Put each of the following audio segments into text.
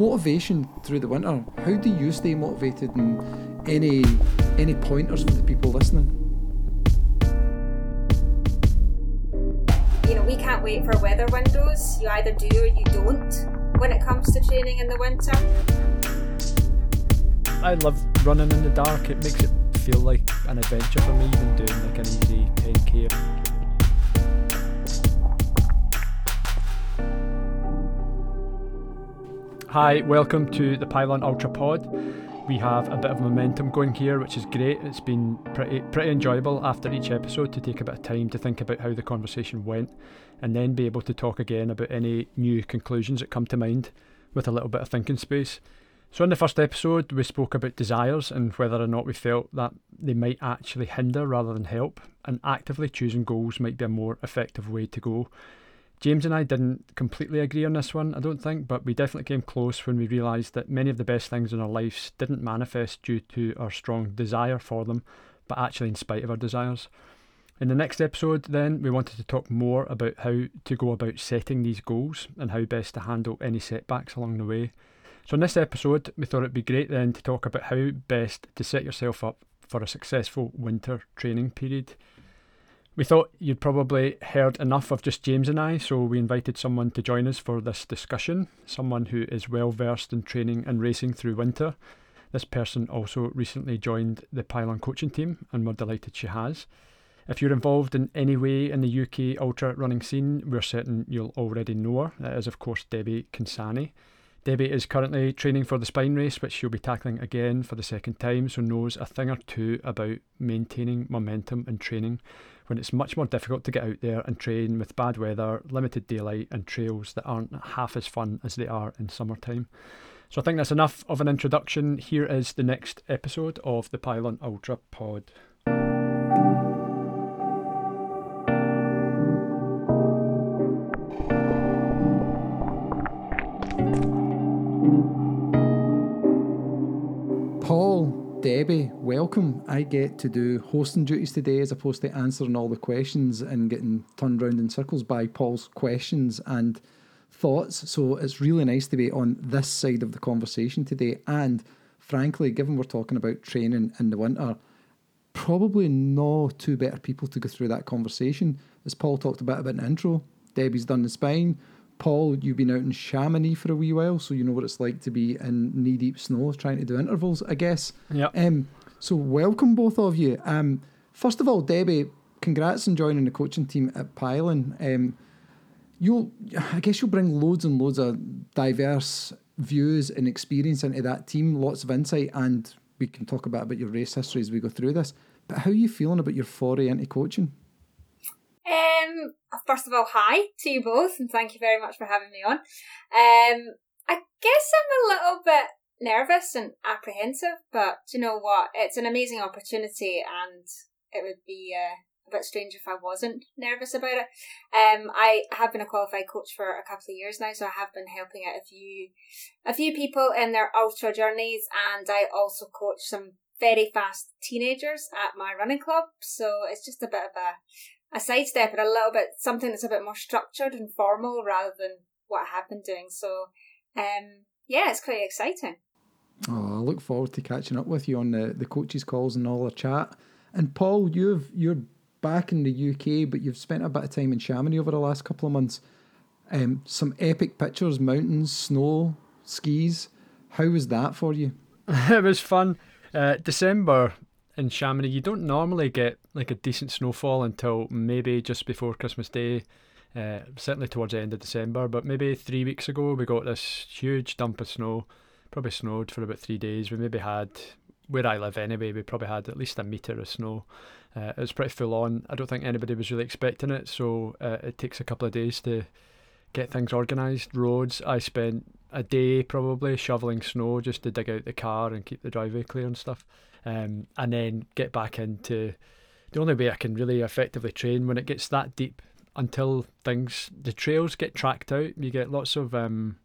motivation through the winter. How do you stay motivated and any any pointers for the people listening? You know, we can't wait for weather windows. You either do or you don't when it comes to training in the winter. I love running in the dark. It makes it feel like an adventure for me, even doing like an easy 10k. Hi, welcome to the Pyllon Ultra Pod. We have a bit of momentum going here, which is great. It's been pretty pretty enjoyable after each episode to take a bit of time to think about how the conversation went, and then be able to talk again about any new conclusions that come to mind with a little bit of thinking space. So, in the first episode, we spoke about desires and whether or not we felt that they might actually hinder rather than help, and actively choosing goals might be a more effective way to go. James and I didn't completely agree on this one, I don't think, but we definitely came close when we realised that many of the best things in our lives didn't manifest due to our strong desire for them, but actually in spite of our desires. In the next episode, then, we wanted to talk more about how to go about setting these goals and how best to handle any setbacks along the way. So, in this episode, we thought it'd be great then to talk about how best to set yourself up for a successful winter training period. We thought you'd probably heard enough of just James and I, so we invited someone to join us for this discussion, someone who is well versed in training and racing through winter. This person also recently joined the Pyllon coaching team, and we're delighted she has. If you're involved in any way in the UK ultra running scene, we're certain you'll already know her. That is, of course, Debbie Consani. Debbie is currently training for the spine race, which she'll be tackling again for the second time, so knows a thing or two about maintaining momentum and training when it's much more difficult to get out there and train with bad weather, limited daylight, and trails that aren't half as fun as they are in summertime. So I think that's enough of an introduction. Here is the next episode of the Pyllon Ultra Pod. Debbie, welcome. I get to do hosting duties today as opposed to answering all the questions and getting turned around in circles by Paul's questions and thoughts. So it's really nice to be on this side of the conversation today. And frankly, given we're talking about training in the winter, probably no two better people to go through that conversation. As Paul talked about about an intro, Debbie's done the spine. Paul, you've been out in Chamonix for a wee while, so you know what it's like to be in knee deep snow trying to do intervals, I guess. Yeah. Um, so welcome both of you. Um, first of all, Debbie, congrats on joining the coaching team at Pyllon. Um, you'll, I guess, you'll bring loads and loads of diverse views and experience into that team, lots of insight, and we can talk about about your race history as we go through this. But how are you feeling about your foray into coaching? Um, first of all, hi to you both, and thank you very much for having me on. Um, I guess I'm a little bit nervous and apprehensive, but you know what? It's an amazing opportunity, and it would be uh, a bit strange if I wasn't nervous about it. Um, I have been a qualified coach for a couple of years now, so I have been helping out a few, a few people in their ultra journeys, and I also coach some very fast teenagers at my running club. So it's just a bit of a a sidestep and a little bit something that's a bit more structured and formal rather than what I have been doing. So, um, yeah, it's quite exciting. Oh, I look forward to catching up with you on the, the coaches' calls and all the chat. And Paul, you've you're back in the UK, but you've spent a bit of time in Chamonix over the last couple of months. Um, some epic pictures, mountains, snow, skis. How was that for you? it was fun. Uh, December in Chamonix, you don't normally get like a decent snowfall until maybe just before Christmas Day. Uh, certainly towards the end of December, but maybe three weeks ago we got this huge dump of snow. Probably snowed for about three days. We maybe had where I live anyway. We probably had at least a meter of snow. Uh, it was pretty full on. I don't think anybody was really expecting it, so uh, it takes a couple of days to get things organised. Roads. I spent a day probably shoveling snow just to dig out the car and keep the driveway clear and stuff um, and then get back into the only way I can really effectively train when it gets that deep until things the trails get tracked out. You get lots of um,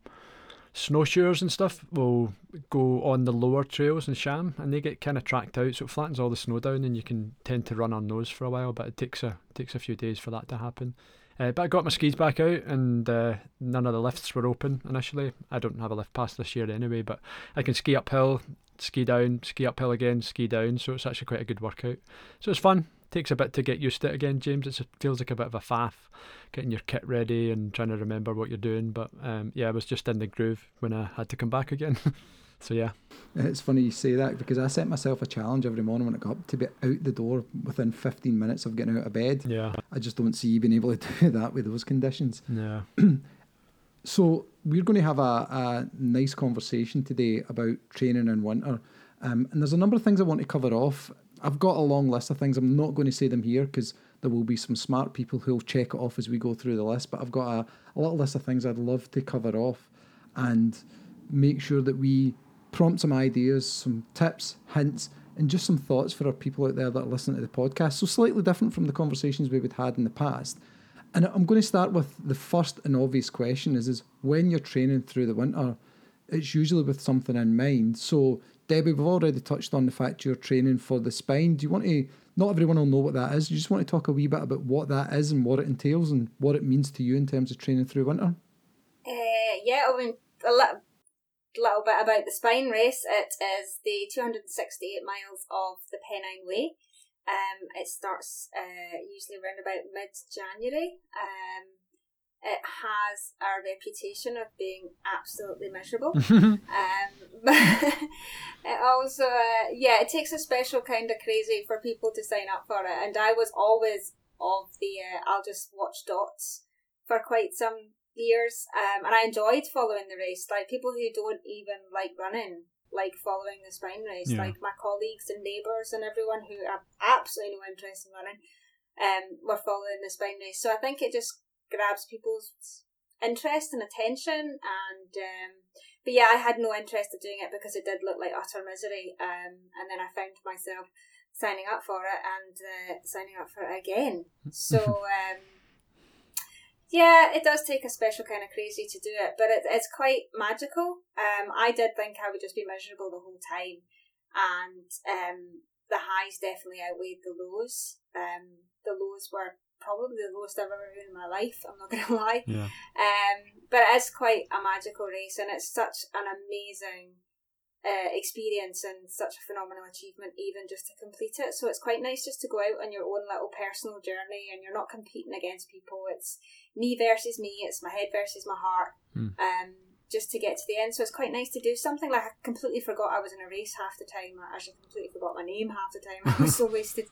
snowshoers and stuff will go on the lower trails in Cham and they get kind of tracked out, so it flattens all the snow down and you can tend to run on those for a while. But it takes a takes a few days for that to happen. Uh, but I got my skis back out, and uh, none of the lifts were open initially. I don't have a lift pass this year anyway, but I can ski uphill, ski down, ski uphill again, ski down. So it's actually quite a good workout. So it's fun. Takes a bit to get used to it again, James. It feels like a bit of a faff getting your kit ready and trying to remember what you're doing. But um, yeah, I was just in the groove when I had to come back again. so yeah. It's funny you say that because I set myself a challenge every morning when I got up to be out the door within 15 minutes of getting out of bed. Yeah. I just don't see you being able to do that with those conditions. Yeah. So we're going to have a, a nice conversation today about training in winter. Um, and there's a number of things I want to cover off. I've got a long list of things. I'm not going to say them here because there will be some smart people who'll check it off as we go through the list. But I've got a, a little list of things I'd love to cover off and make sure that we prompt some ideas, some tips, hints, and just some thoughts for our people out there that are listening to the podcast. So slightly different from the conversations we would had in the past. And I'm going to start with the first and obvious question is, is when you're training through the winter, it's usually with something in mind. So Debbie, we've already touched on the fact you're training for the spine. Do you want to not everyone will know what that is. You just want to talk a wee bit about what that is and what it entails and what it means to you in terms of training through winter. Uh, yeah, I mean, a little, little bit about the spine race. It is the 268 miles of the Pennine Way. Um, it starts uh, usually around about mid January. Um, it has a reputation of being absolutely miserable. um, it also, uh, yeah, it takes a special kind of crazy for people to sign up for it. And I was always of the uh, I'll just watch dots for quite some years. Um, and I enjoyed following the race. Like people who don't even like running, like following the spine race. Yeah. Like my colleagues and neighbours and everyone who have absolutely no interest in running um, were following the spine race. So I think it just grabs people's interest and attention and um, but yeah I had no interest in doing it because it did look like utter misery um, and then I found myself signing up for it and uh, signing up for it again so um, yeah it does take a special kind of crazy to do it but it, it's quite magical um, I did think I would just be miserable the whole time and um, the highs definitely outweighed the lows um, the lows were probably the lowest I've ever been in my life. I'm not gonna lie. Yeah. Um, but it is quite a magical race, and it's such an amazing uh, experience and such a phenomenal achievement, even just to complete it. So it's quite nice just to go out on your own little personal journey, and you're not competing against people. It's me versus me. It's my head versus my heart. Mm. Um, just to get to the end. So it's quite nice to do something like I completely forgot I was in a race half the time. I actually completely forgot my name half the time. I was so wasted.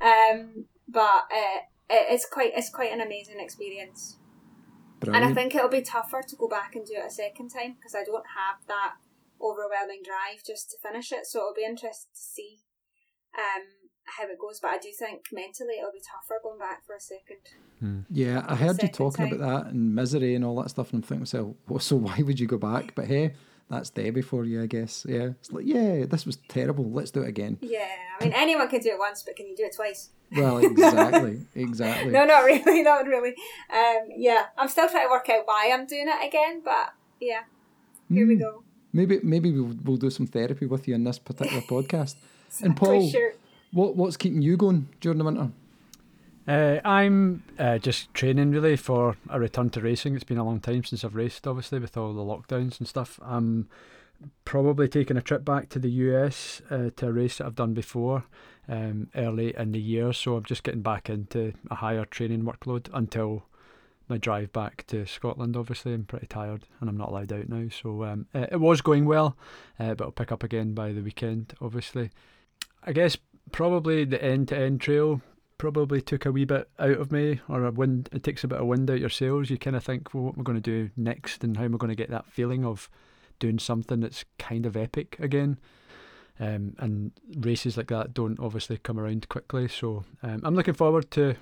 Um, but uh, it's quite it's quite an amazing experience. Brilliant. And I think it'll be tougher to go back and do it a second time because I don't have that overwhelming drive just to finish it. So it'll be interesting to see um, how it goes. But I do think mentally it'll be tougher going back for a second. Hmm. Yeah, I heard you talking time. about that and misery and all that stuff, and I'm thinking myself, well, so why would you go back? But hey, that's there before you, I guess. Yeah, it's like, yeah, this was terrible. Let's do it again. Yeah, I mean, anyone can do it once, but can you do it twice? Well, exactly, exactly. No, not really, not really. Um, yeah, I'm still trying to work out why I'm doing it again, but yeah, here mm. we hmm. go. Maybe, maybe we'll, we'll do some therapy with you in this particular podcast. and Paul, sure. what what's keeping you going during the winter? Uh, I'm uh, just training really for a return to racing. It's been a long time since I've raced, obviously, with all the lockdowns and stuff. I'm probably taking a trip back to the US uh, to a race that I've done before um, early in the year. So I'm just getting back into a higher training workload until my drive back to Scotland. Obviously, I'm pretty tired and I'm not allowed out now. So um, uh, it was going well, uh, but I'll pick up again by the weekend, obviously. I guess probably the end to end trail probably took a wee bit out of me, or a wind. It takes a bit of wind out your sails. You kind of think, well, what am I going to do next, and how am I going to get that feeling of doing something that's kind of epic again? Um, and races like that don't obviously come around quickly. So um, I'm looking forward to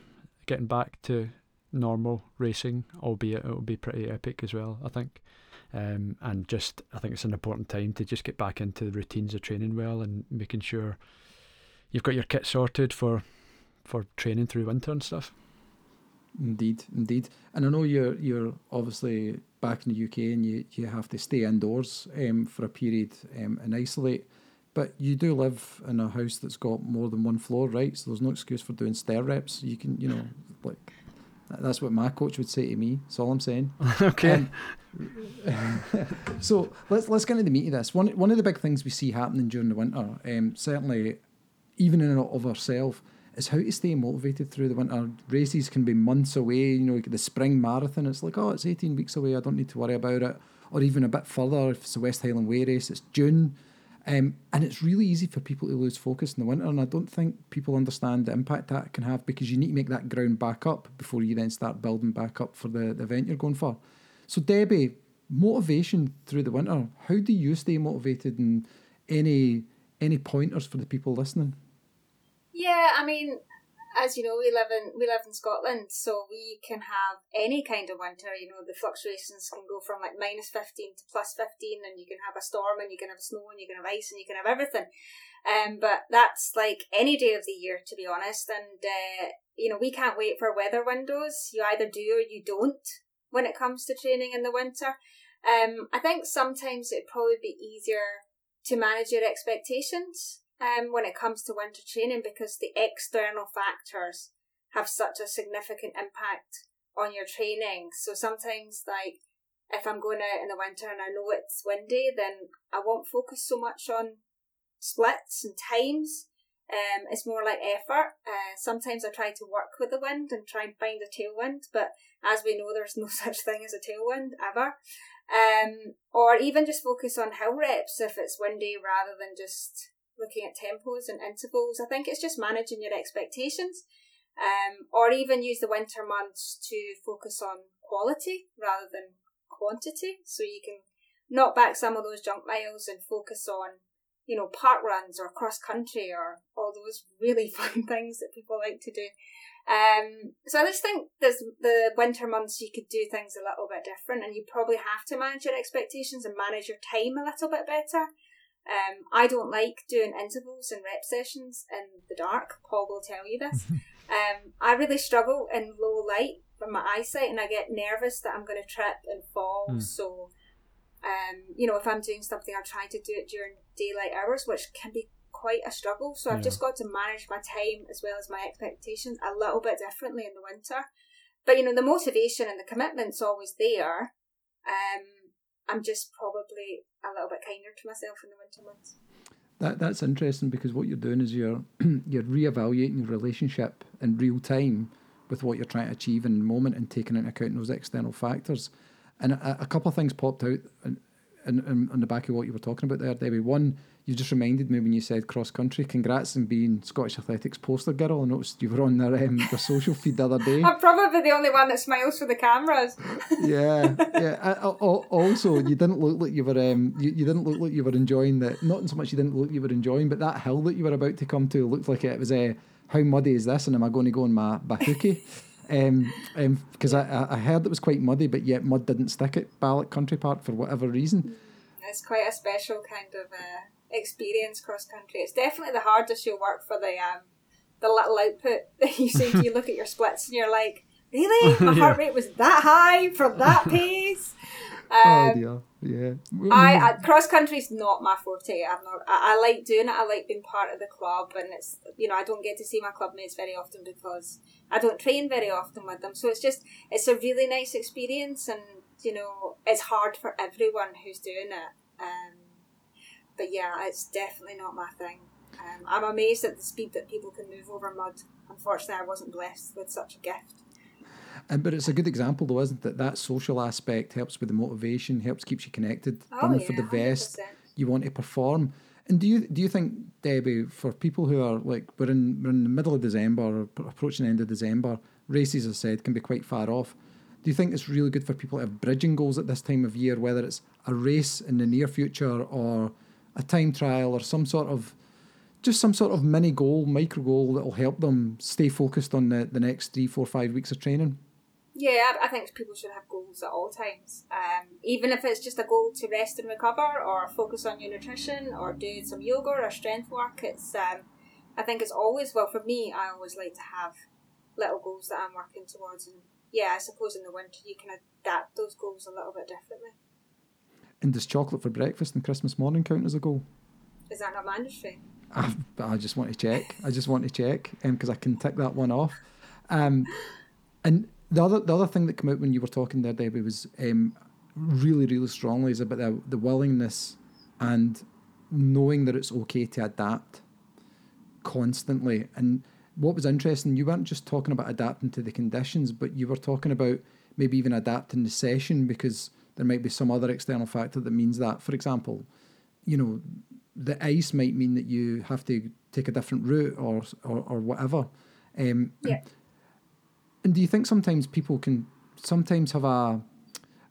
getting back to normal racing, albeit it will be pretty epic as well. I think. Um, and just I think it's an important time to just get back into the routines of training well and making sure you've got your kit sorted for for training through winter and stuff. Indeed, indeed. And I know you're you're obviously back in the UK and you, you have to stay indoors um, for a period um, and isolate. But you do live in a house that's got more than one floor, right? So there's no excuse for doing stair reps. You can, you know, like That's what my coach would say to me. That's all I'm saying. okay. Um, so let's let's get into the meat of this. One one of the big things we see happening during the winter, um, certainly even in and of ourselves, is how to stay motivated through the winter. Races can be months away. You know, the spring marathon. It's like oh, it's eighteen weeks away. I don't need to worry about it. Or even a bit further, if it's the West Highland Way race, it's June. Um, and it's really easy for people to lose focus in the winter, and I don't think people understand the impact that can have because you need to make that ground back up before you then start building back up for the, the event you're going for. So, Debbie, motivation through the winter. How do you stay motivated, and any any pointers for the people listening? Yeah, I mean, as you know, we live in we live in Scotland, so we can have any kind of winter. You know, the fluctuations can go from like minus fifteen to plus fifteen, and you can have a storm, and you can have snow, and you can have ice, and you can have everything. Um, but that's like any day of the year, to be honest. And uh, you know, we can't wait for weather windows. You either do or you don't when it comes to training in the winter. Um, I think sometimes it'd probably be easier to manage your expectations um, when it comes to winter training because the external factors have such a significant impact on your training. So sometimes, like, if I'm going out in the winter and I know it's windy, then I won't focus so much on splits and times. Um, it's more like effort. Uh, sometimes I try to work with the wind and try and find a tailwind, but as we know, there's no such thing as a tailwind ever. Um, or even just focus on hill reps if it's windy rather than just looking at tempos and intervals. I think it's just managing your expectations. Um, or even use the winter months to focus on quality rather than quantity. So you can knock back some of those junk miles and focus on, you know, park runs or cross country or all those really fun things that people like to do. Um, so I just think there's the winter months you could do things a little bit different and you probably have to manage your expectations and manage your time a little bit better. Um, I don't like doing intervals and rep sessions in the dark. Paul will tell you this. um, I really struggle in low light from my eyesight, and I get nervous that I'm going to trip and fall. Mm. So, um, you know, if I'm doing something, I'm trying to do it during daylight hours, which can be quite a struggle. So yeah. I've just got to manage my time as well as my expectations a little bit differently in the winter. But you know, the motivation and the commitment's always there. Um, I'm just probably a little bit kinder to myself in the winter months. That that's interesting because what you're doing is you're you're reevaluating your relationship in real time with what you're trying to achieve in the moment and taking into account those external factors. And a, a couple of things popped out in, in, in, on the back of what you were talking about there, Debbie. One, you just reminded me when you said cross country. Congrats on being Scottish Athletics poster girl. I noticed you were on their, um, their social feed the other day. I'm probably the only one that smiles for the cameras. yeah, yeah. I, I, also, you didn't look like you were. Um, you, you didn't look like you were enjoying that. Not so much you didn't look you were enjoying, but that hill that you were about to come to looked like it was a. Uh, how muddy is this? And am I going to go on my my hookie? Um, because um, I, I heard it was quite muddy, but yet mud didn't stick at Balloch Country Park for whatever reason. It's quite a special kind of uh, experience cross country. It's definitely the hardest you'll work for the um the little output that you see. you look at your splits and you're like, really? My yeah. heart rate was that high for that pace. Oh, um, oh dear. Yeah. I, I cross country's not my forte. I'm not. I, I, like doing it. I like being part of the club, and it's you know I don't get to see my club mates very often because I don't train very often with them. So it's just it's a really nice experience, and you know it's hard for everyone who's doing it. Um, but yeah, it's definitely not my thing. Um, I'm amazed at the speed that people can move over mud. Unfortunately, I wasn't blessed with such a gift. Um, but it's a good example, though, isn't it? That social aspect helps with the motivation, helps keeps you connected. Oh, yeah, for the vest, 100%. you want to perform. And do you do you think, Debbie, for people who are like we're in we're in the middle of December or approaching the end of December, races, as I said, can be quite far off. Do you think it's really good for people to have bridging goals at this time of year, whether it's a race in the near future or a time trial or some sort of just some sort of mini goal, micro goal that will help them stay focused on the, the next three, four, five weeks of training? Yeah, I think people should have goals at all times. Um, even if it's just a goal to rest and recover, or focus on your nutrition, or do some yoga or strength work. It's um, I think it's always well for me. I always like to have little goals that I'm working towards, and yeah, I suppose in the winter you can adapt those goals a little bit differently. And does chocolate for breakfast and Christmas morning count as a goal? Is that not mandatory? I, I just want to check. I just want to check because um, I can tick that one off. Um, and the other the other thing that came out when you were talking there, Debbie, was um, really really strongly is about the the willingness and knowing that it's okay to adapt constantly. And what was interesting, you weren't just talking about adapting to the conditions, but you were talking about maybe even adapting the session because there might be some other external factor that means that. For example, you know, the ice might mean that you have to take a different route or or, or whatever. Um, yeah. And do you think sometimes people can sometimes have a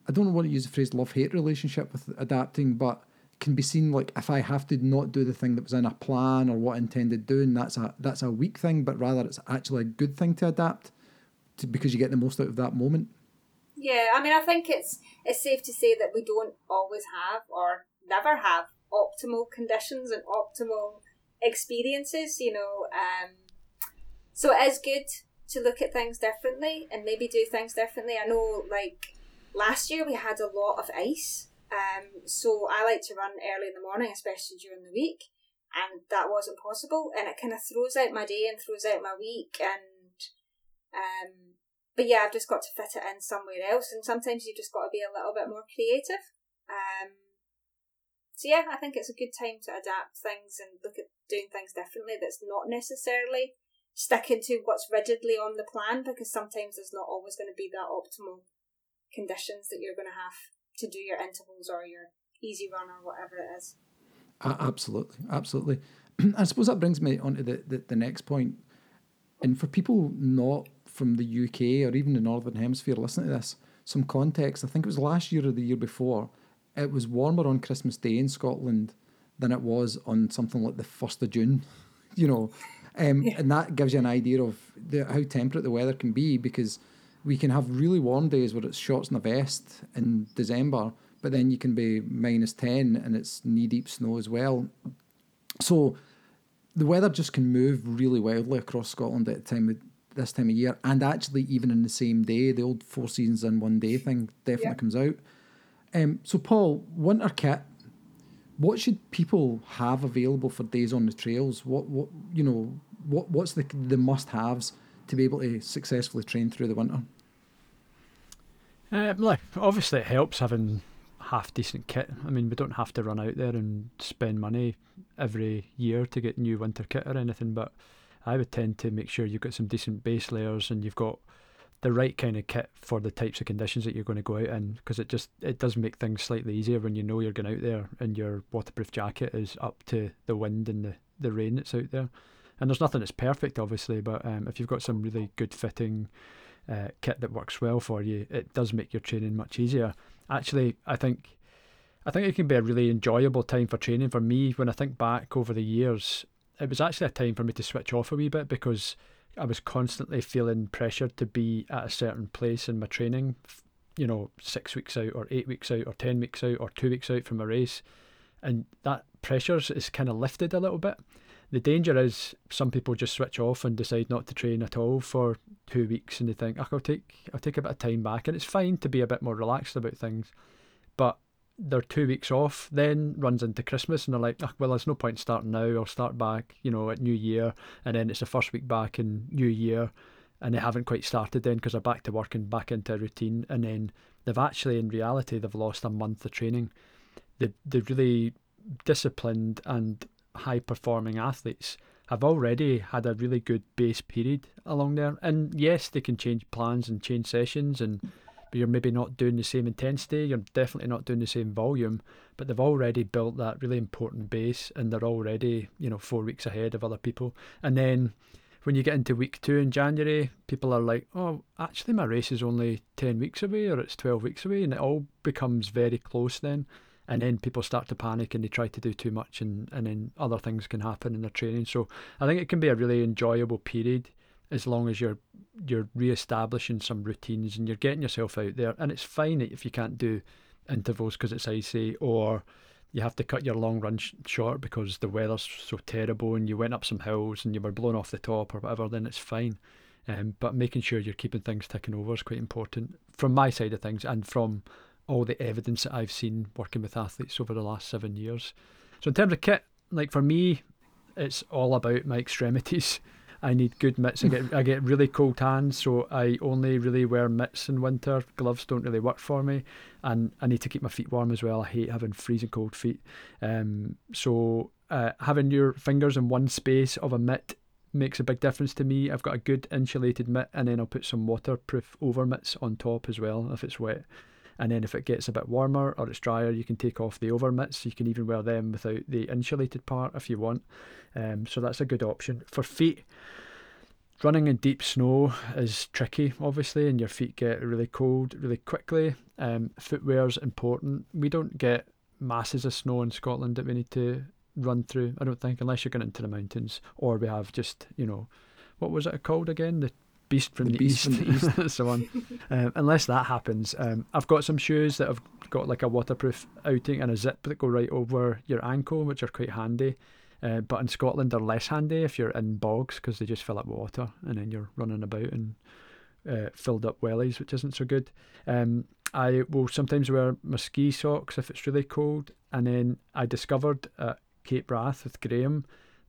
I don't want to use the phrase love hate relationship with adapting, but can be seen like if I have to not do the thing that was in a plan or what intended doing, that's a that's a weak thing, but rather it's actually a good thing to adapt to, because you get the most out of that moment. Yeah, I mean, I think it's it's safe to say that we don't always have or never have optimal conditions and optimal experiences. You know, um, so it is good to look at things differently and maybe do things differently. I know, like last year, we had a lot of ice um, so I like to run early in the morning, especially during the week, and that wasn't possible. And it kind of throws out my day and throws out my week. And um, but yeah, I've just got to fit it in somewhere else. And sometimes you've just got to be a little bit more creative. Um, so yeah, I think it's a good time to adapt things and look at doing things differently. That's not necessarily sticking to what's rigidly on the plan because sometimes there's not always going to be that optimal conditions that you're going to have to do your intervals or your easy run or whatever it is. Uh, absolutely, absolutely. I suppose that brings me on to the, the, the next point. And for people not from the UK or even the Northern Hemisphere listening to this, some context. I think it was last year or the year before. It was warmer on Christmas Day in Scotland than it was on something like the first of June. You know, um, yeah. and that gives you an idea of the, how temperate the weather can be because we can have really warm days where it's shorts and a vest in December, but then you can be minus 10 and it's knee deep snow as well. So the weather just can move really wildly across Scotland at time of, this time of year, and actually even in the same day, the old four seasons in one day thing definitely yeah. comes out. Um, so Paul, winter kit. What should people have available for days on the trails? What what you know? What what's the the must haves to be able to successfully train through the winter? Uh, like obviously, it helps having half decent kit. I mean, we don't have to run out there and spend money every year to get new winter kit or anything, but I would tend to make sure you've got some decent base layers and you've got the right kind of kit for the types of conditions that you're going to go out in because it just it does make things slightly easier when you know you're going out there and your waterproof jacket is up to the wind and the, the rain that's out there and there's nothing that's perfect obviously but um, if you've got some really good fitting uh, kit that works well for you, it does make your training much easier. Actually, I think I think it can be a really enjoyable time for training. For me, when I think back over the years, it was actually a time for me to switch off a wee bit because I was constantly feeling pressured to be at a certain place in my training. You know, six weeks out, or eight weeks out, or ten weeks out, or two weeks out from a race, and that pressure is kind of lifted a little bit. The danger is some people just switch off and decide not to train at all for two weeks, and they think, ah, "I'll take I'll take a bit of time back," and it's fine to be a bit more relaxed about things, but their two weeks off then runs into Christmas, and they're like, oh, "Well, there's no point starting now. I'll start back, you know, at New Year, and then it's the first week back in New Year." And they haven't quite started then because they're back to work and back into a routine, and then they've actually, in reality, they've lost a month of training. They they really disciplined and high performing athletes have already had a really good base period along there. And yes, they can change plans and change sessions, and but you're maybe not doing the same intensity. You're definitely not doing the same volume, but they've already built that really important base, and they're already you know four weeks ahead of other people. And then when you get into week two in January, people are like, "Oh, actually, my race is only ten weeks away, or it's twelve weeks away," and it all becomes very close then and then people start to panic and they try to do too much and, and then other things can happen in their training. So i think it can be a really enjoyable period as long as you're you're re-establishing some routines and you're getting yourself out there. And it's fine if you can't do intervals because it's icy or you have to cut your long run sh- short because the weather's so terrible and you went up some hills and you were blown off the top or whatever then it's fine. Um, but making sure you're keeping things ticking over is quite important from my side of things and from all the evidence that I've seen working with athletes over the last seven years. So in terms of kit, like for me, it's all about my extremities. I need good mitts. I get I get really cold hands, so I only really wear mitts in winter. Gloves don't really work for me, and I need to keep my feet warm as well. I hate having freezing cold feet. Um, so uh, having your fingers in one space of a mitt makes a big difference to me. I've got a good insulated mitt, and then I'll put some waterproof over mitts on top as well if it's wet. And then if it gets a bit warmer or it's drier, you can take off the over mitts. You can even wear them without the insulated part if you want. Um, so that's a good option. For feet, running in deep snow is tricky, obviously, and your feet get really cold really quickly. Um, footwear is important. We don't get masses of snow in Scotland that we need to run through, I don't think, unless you're going into the mountains or we have just, you know, what was it called again? The Beast from the, the Beast East. From the East. That's the one. Um, unless that happens, um, I've got some shoes that have got like a waterproof outing and a zip that go right over your ankle, which are quite handy. Uh, but in Scotland, they're less handy if you're in bogs because they just fill up with water and then you're running about and uh, filled up wellies, which isn't so good. Um, I will sometimes wear my ski socks if it's really cold. And then I discovered at Cape Wrath with Graham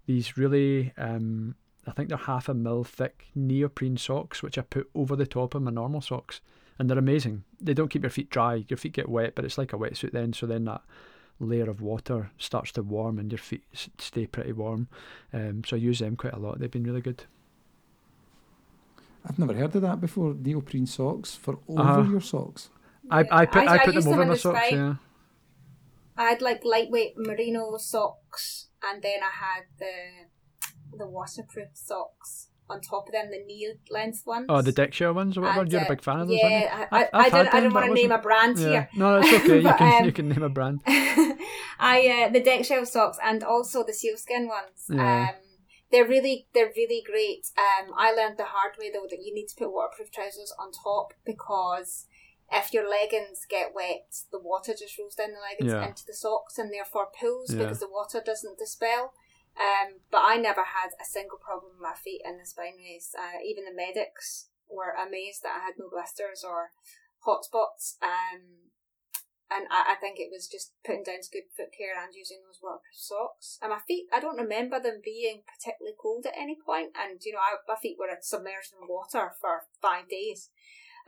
these really um, I think they're half a mil thick neoprene socks, which I put over the top of my normal socks. And they're amazing. They don't keep your feet dry. Your feet get wet, but it's like a wetsuit then. So then that layer of water starts to warm and your feet stay pretty warm. Um, so I use them quite a lot. They've been really good. I've never heard of that before. Neoprene socks for over uh, your socks. I, I put I, I put them over my socks. Yeah. I had like lightweight merino socks, and then I had the the waterproof socks on top of them, the knee length ones. Oh, the DexShell ones or whatever. And, You're a big fan of those. Yeah, I, I, I, don't, I don't want to name a brand yeah. here. No, it's okay. but, you can um, you can name a brand. I uh, the DexShell socks and also the sealskin ones. Yeah. Um, they're really they're really great. Um, I learned the hard way though that you need to put waterproof trousers on top because if your leggings get wet, the water just rolls down the leggings yeah. into the socks and therefore pools because the water doesn't dispel. Um, but I never had a single problem with my feet in the spine race. Uh, even the medics were amazed that I had no blisters or hot spots. Um, and I, I think it was just putting down to good foot care and using those waterproof socks. And my feet, I don't remember them being particularly cold at any point. And you know, I, my feet were submerged in water for five days.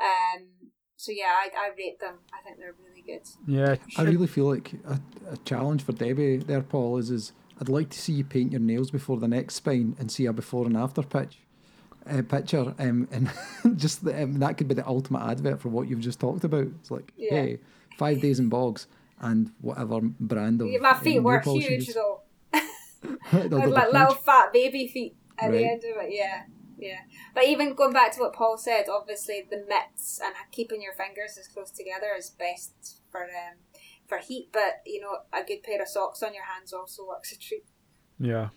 Um, so yeah, I, I rate them. I think they're really good. Yeah, I really feel like a, a challenge for Debbie there, Paul, is is I'd like to see you paint your nails before the next spine and see a before and after pitch. Uh, picture um, and just the, um, that could be the ultimate advert for what you've just talked about. It's like, yeah. hey, five days in bogs and whatever brand of yeah, my feet um, were huge though. like little fat baby feet at right. the end of it. Yeah, yeah. But even going back to what Paul said, obviously the mitts and keeping your fingers as close together is best for um, for heat, but you know, a good pair of socks on your hands also works a treat. Yeah.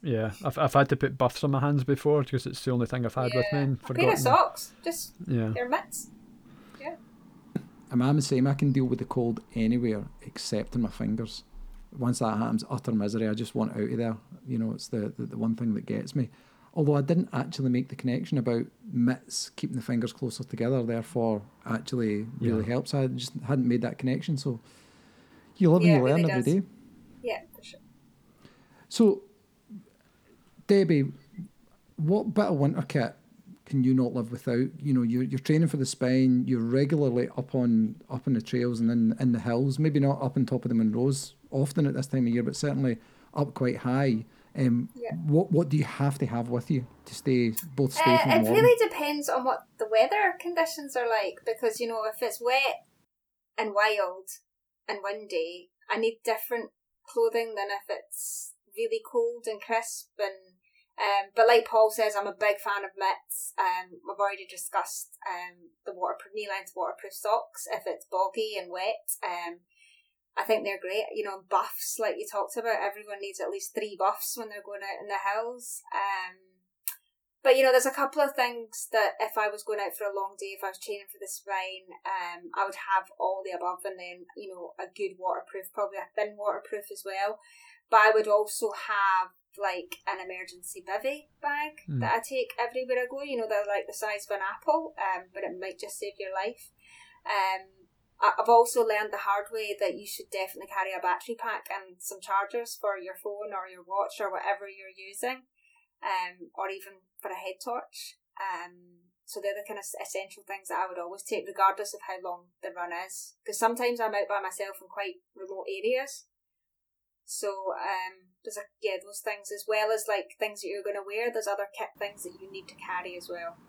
Yeah, I've, I've had to put buffs on my hands before because it's the only thing I've had yeah. with me. And a pair of socks, just yeah, their mitts. Yeah. I'm, I'm the same. I can deal with the cold anywhere except in my fingers. Once that happens, utter misery. I just want out of there. You know, it's the, the, the one thing that gets me. Although I didn't actually make the connection about mitts keeping the fingers closer together, therefore actually really yeah. helps. I just hadn't made that connection. So you live yeah, and you learn really every day. Yeah, for sure. So, Debbie, what bit of winter kit can you not live without? You know, you're, you're training for the spine. You're regularly up on up on the trails and in in the hills. Maybe not up on top of the Munros often at this time of year, but certainly up quite high. Um, yeah. What what do you have to have with you to stay both safe uh, and warm? It really depends on what the weather conditions are like because you know if it's wet and wild, and windy, I need different clothing than if it's really cold and crisp and um, but like Paul says, I'm a big fan of mitts. Um, we've already discussed um, the waterproof knee length waterproof socks if it's boggy and wet. Um, I think they're great. You know, buffs like you talked about. Everyone needs at least three buffs when they're going out in the hills. Um, but you know, there's a couple of things that if I was going out for a long day, if I was training for the spine, um, I would have all the above, and then you know, a good waterproof, probably a thin waterproof as well. But I would also have like an emergency bivy bag mm. that I take everywhere I go. You know, they're like the size of an apple, um, but it might just save your life. Um, I've also learned the hard way that you should definitely carry a battery pack and some chargers for your phone or your watch or whatever you're using um, or even for a head torch. Um, so they're the kind of essential things that I would always take, regardless of how long the run is. Because sometimes I'm out by myself in quite remote areas. So um, there's a, yeah those things as well as like things that you're going to wear. There's other kit things that you need to carry as well.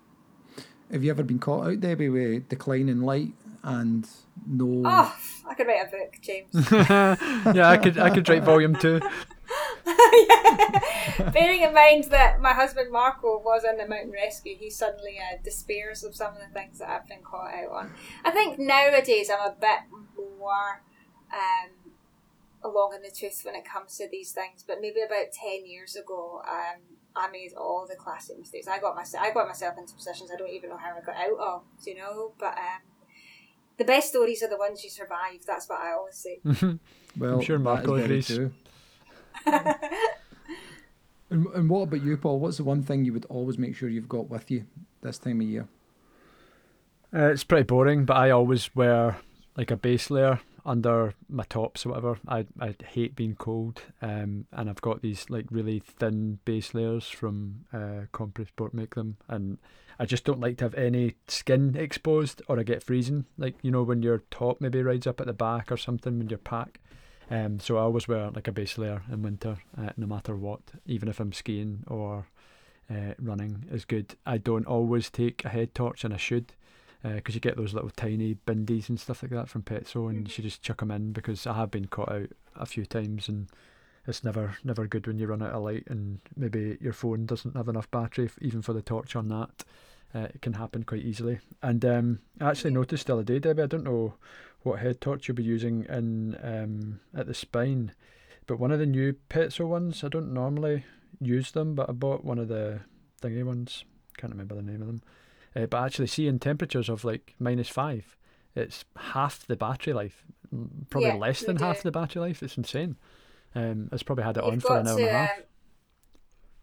Have you ever been caught out, Debbie, with declining light and no? Oh, I could write a book, James. yeah, I could. I could write volume two. yeah. Bearing in mind that my husband Marco was in the mountain rescue, he suddenly uh, despairs of some of the things that I've been caught out on. I think nowadays I'm a bit more um, along in the tooth when it comes to these things, but maybe about ten years ago, um, I made all the classic mistakes. I got myself, I got myself into positions I don't even know how I got out of, you know. But um, the best stories are the ones you survive. That's what I always say. well, I'm sure Marco agrees. True. and, and what about you, Paul? What's the one thing you would always make sure you've got with you this time of year? Uh, it's pretty boring, but I always wear like a base layer under my tops or whatever. I I hate being cold, um, and I've got these like really thin base layers from uh, Compressport make them, and I just don't like to have any skin exposed or I get freezing. Like you know when your top maybe rides up at the back or something when you're pack. Um, so I always wear like a base layer in winter, uh, no matter what, even if I'm skiing or uh, running is good. I don't always take a head torch, and I should because uh, you get those little tiny Bindis and stuff like that from Petzl, and you mm-hmm. should just chuck them in because I have been caught out a few times, and it's never never good when you run out of light and maybe your phone doesn't have enough battery even for the torch on that. Uh, it can happen quite easily. And um, I actually noticed the other day, Debbie. I don't know what head torch you'll be using in um, at the spine, but one of the new Petzl ones. I don't normally use them, but I bought one of the thingy ones. Can't remember the name of them uh, but actually, seeing temperatures of like minus five, it's half the battery life, probably yeah, less than half the battery life. It's insane. Um, it's probably had it You've on for an hour to, and a half. Um,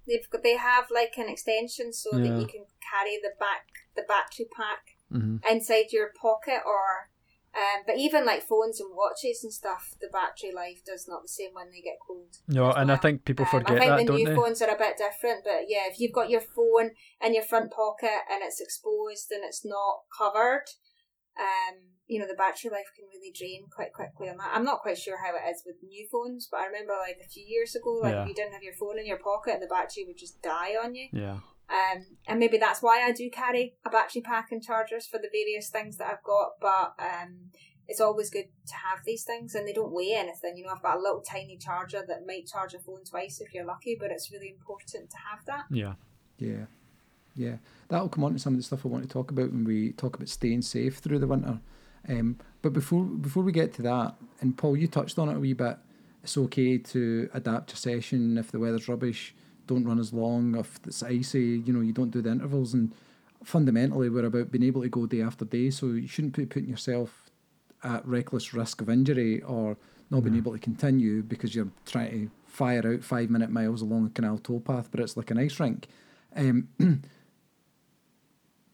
they've got, they have like an extension so yeah. that you can carry the back the battery pack mm-hmm. inside your pocket or um, but even like phones and watches and stuff, the battery life does not the same when they get cold. No, and. I think people forget um, I think that, the new they? phones are a bit different, but yeah, if you've got your phone in your front pocket and it's exposed and it's not covered, um, you know, the battery life can really drain quite quickly on that. I'm not quite sure how it is with new phones, but I remember like a few years ago, like yeah. if you didn't have your phone in your pocket, and the battery would just die on you. Yeah. Um, and maybe that's why I do carry a battery pack and chargers for the various things that I've got. But um, it's always good to have these things, and they don't weigh anything. You know, I've got a little tiny charger that might charge a phone twice if you're lucky, but it's really important to have that. Yeah, yeah, yeah. That'll come on to some of the stuff I want to talk about when we talk about staying safe through the winter. Um, but before before we get to that, and Paul, you touched on it a wee bit. It's okay to adapt your session if the weather's rubbish don't run as long. If it's icy, you know, you don't do the intervals. And fundamentally, we're about being able to go day after day. So you shouldn't be putting yourself at reckless risk of injury or not being able to continue because you're trying to fire out five minute miles along a canal towpath, but it's like an ice rink. Um,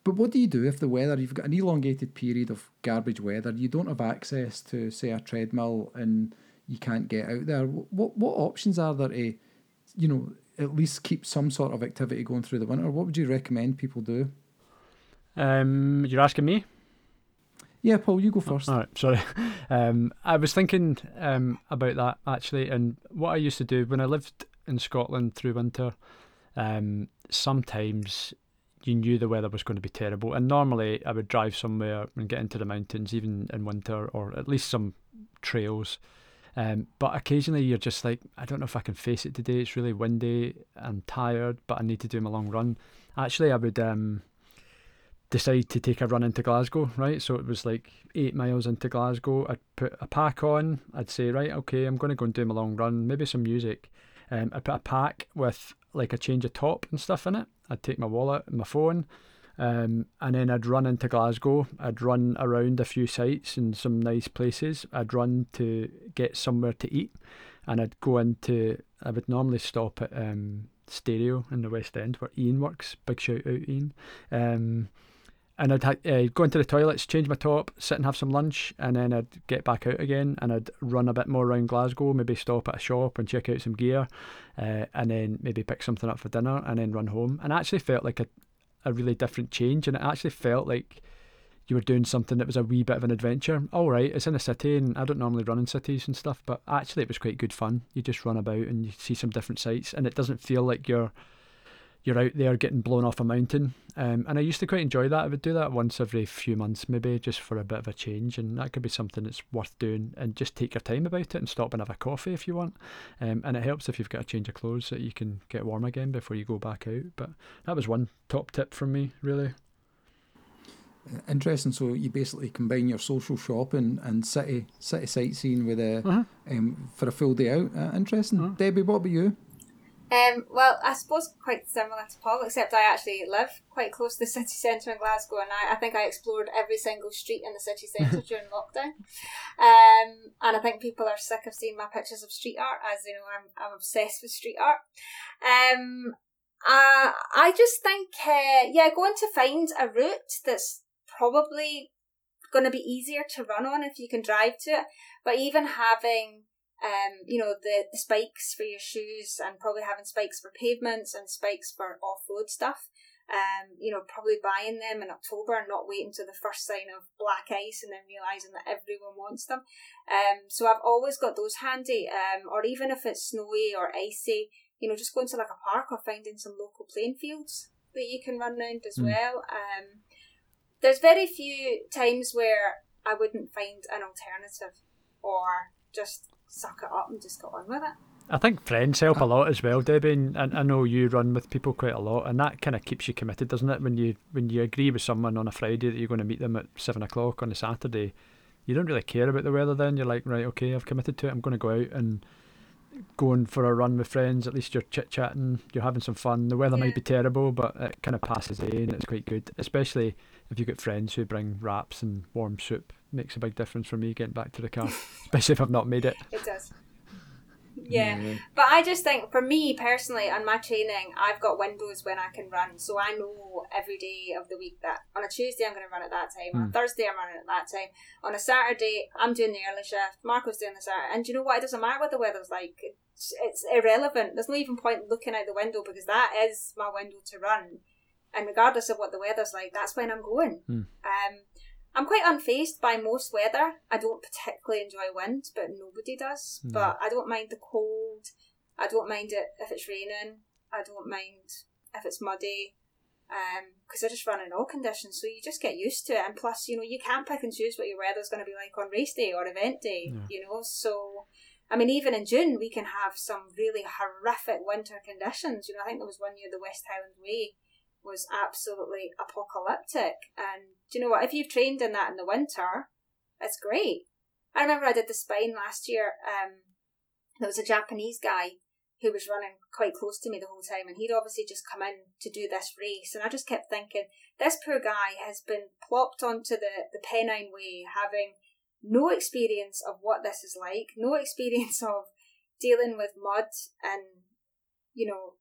but what do you do if the weather, you've got an elongated period of garbage weather, you don't have access to, say, a treadmill and you can't get out there? What, what options are there to, you know, at least keep some sort of activity going through the winter, what would you recommend people do? Um, you're asking me? Yeah, Paul, you go first. All right, sorry. Um, I was thinking um, about that actually, and what I used to do when I lived in Scotland through winter. Um, sometimes you knew the weather was going to be terrible, and normally I would drive somewhere and get into the mountains, even in winter, or at least some trails um, but occasionally you're just like, I don't know if I can face it today. It's really windy. I'm tired, but I need to do my long run. Actually, I would um, decide to take a run into Glasgow, right? So it was like eight miles into Glasgow. I'd put a pack on. I'd say, right, okay, I'm going to go and do my long run, maybe some music. Um, I'd put a pack with like a change of top and stuff in it. I'd take my wallet my phone. Um, and then I'd run into Glasgow. I'd run around a few sites and some nice places. I'd run to get somewhere to eat, and I'd go into. I would normally stop at um, Stereo in the West End where Ian works. Big shout out Ian. Um, and I'd uh, go into the toilets, change my top, sit and have some lunch, and then I'd get back out again, and I'd run a bit more around Glasgow, maybe stop at a shop and check out some gear, uh, and then maybe pick something up for dinner, and then run home. And I actually felt like a, a really different change, and it actually felt like you were doing something that was a wee bit of an adventure. All right, it's in a city, and I don't normally run in cities and stuff, but actually it was quite good fun. You just run about and you see some different sights, and it doesn't feel like you're you're out there getting blown off a mountain. Um, and I used to quite enjoy that. I would do that once every few months, maybe just for a bit of a change. And that could be something that's worth doing. And just take your time about it and stop and have a coffee if you want. Um, and it helps if you've got a change of clothes that you can get warm again before you go back out. But that was one top tip from me, really. Interesting. So you basically combine your social shopping and city city sightseeing with a uh-huh. um, for a full day out. Uh, interesting. Uh-huh. Debbie, what about you? Um, well, I suppose quite similar to Paul, except I actually live quite close to the city centre in Glasgow, and I, I think I explored every single street in the city centre during lockdown. Um, and I think people are sick of seeing my pictures of street art, as you know, I'm, I'm obsessed with street art. Um, uh, I just think, uh, yeah, going to find a route that's probably going to be easier to run on if you can drive to it, but even having um, you know, the, the spikes for your shoes and probably having spikes for pavements and spikes for off road stuff. Um, you know, probably buying them in October and not waiting to the first sign of black ice and then realizing that everyone wants them. Um, so I've always got those handy. Um, or even if it's snowy or icy, you know, just going to like a park or finding some local playing fields that you can run around as mm. well. Um, there's very few times where I wouldn't find an alternative or just suck it up and just get on with it. I think friends help a lot as well, Debbie. And I know you run with people quite a lot, and that kind of keeps you committed, doesn't it? When you when you agree with someone on a Friday that you're going to meet them at seven o'clock on a Saturday, you don't really care about the weather. Then you're like, right, okay, I've committed to it. I'm going to go out and going for a run with friends. At least you're chit chatting, you're having some fun. The weather yeah. might be terrible, but it kind of passes in. It's quite good, especially if you've got friends who bring wraps and warm soup makes a big difference for me getting back to the car, especially if I've not made it. It does. Yeah. yeah. but I just think for me personally, on my training, I've got windows when I can run, so I know every day of the week that on a Tuesday I'm going to run at that time, mm. on a hmm. Thursday I'm running at that time, on a Saturday I'm doing the early shift, Marco's doing the Saturday, and do you know what? It doesn't matter what the weather's like. It's, it's irrelevant. There's no even point looking out the window because that is my window to run, and regardless of what the weather's like, that's when I'm going. Mm. Um, I'm quite unfazed by most weather. I don't particularly enjoy wind, but nobody does. No. But I don't mind the cold. I don't mind it if it's raining. I don't mind if it's muddy. Because um, I just run in all conditions, so you just get used to it. And plus, you know, you can't pick and choose what your weather's going to be like on race day or event day. Yeah. You know, so I mean, even in June, we can have some really horrific winter conditions. You know, I think there was one year the West Highland Way was absolutely apocalyptic. And do you know what? If you've trained in that in the winter, it's great. I remember I did the spine last year. Um, there was a Japanese guy who was running quite close to me the whole time, and he'd obviously just come in to do this race. And I just kept thinking, this poor guy has been plopped onto the, the Pennine Way, having no experience of what this is like, no experience of dealing with mud and, you know,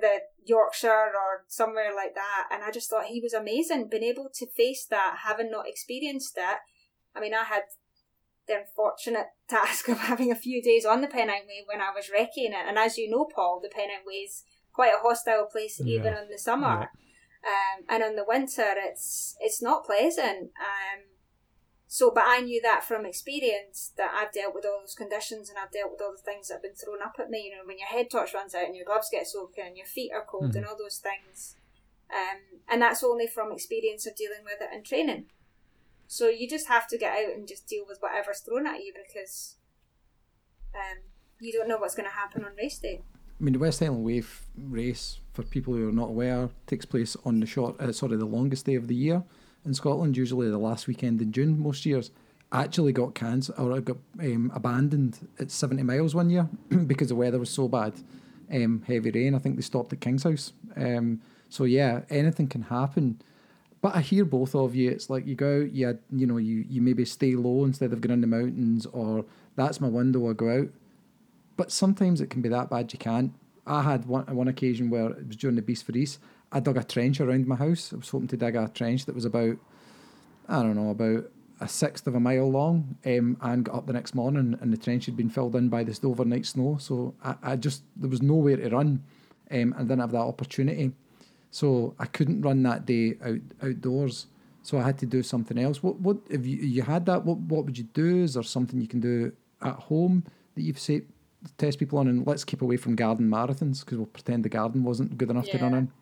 the Yorkshire or somewhere like that. And I just thought he was amazing, being able to face that, having not experienced it. I mean, I had the unfortunate task of having a few days on the Pennine Way when I was wrecking it. And as you know, Paul, the Pennine Way is quite a hostile place yeah. even in the summer. Yeah. Um, and in the winter, it's it's not pleasant. Um, so, but I knew that from experience that I've dealt with all those conditions and I've dealt with all the things that have been thrown up at me. You know, when your head torch runs out and your gloves get soaking and your feet are cold mm-hmm. and all those things. Um, and that's only from experience of dealing with it and training. So you just have to get out and just deal with whatever's thrown at you because um, you don't know what's going to happen on race day. I mean, the West Highland Way race, for people who are not aware, takes place on the short, uh, sorry, the longest day of the year in Scotland, usually the last weekend in June most years, actually got cancelled or got um, abandoned at 70 miles one year because the weather was so bad. Um, heavy rain, I think they stopped at Kingshouse. Um, so yeah, anything can happen. But I hear both of you. It's like you go out, you, you know, you, you maybe stay low instead of going in the mountains, or that's my window, I go out. But sometimes it can be that bad you can't. I had one, one occasion where it was during the Beast for East. I dug a trench around my house. I was hoping to dig a trench that was about, I don't know, about a sixth of a mile long, um, and got up the next morning and the trench had been filled in by this overnight snow. So I, I just there was nowhere to run, um, and didn't have that opportunity. So I couldn't run that day out outdoors. So I had to do something else. What what if you you had that? What what would you do? Is there something you can do at home that you've say test people on? And let's keep away from garden marathons because we'll pretend the garden wasn't good enough to run in.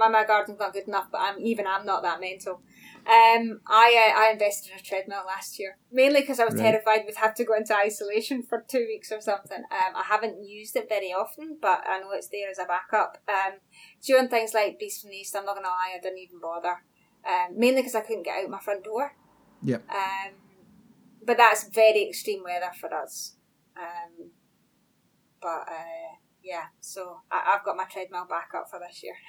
My, my garden's not good enough, but I'm even I'm not that mental. Um, I uh, I invested in a treadmill last year mainly because I was Right. terrified we'd have to go into isolation for two weeks or something. Um, I haven't used it very often, but I know it's there as a backup. Um, doing things like Beast from the East, I'm not gonna lie, I didn't even bother. Um, mainly because I couldn't get out my front door. Yep. Um, but that's very extreme weather for us. Um, but uh, yeah, so I, I've got my treadmill back up for this year.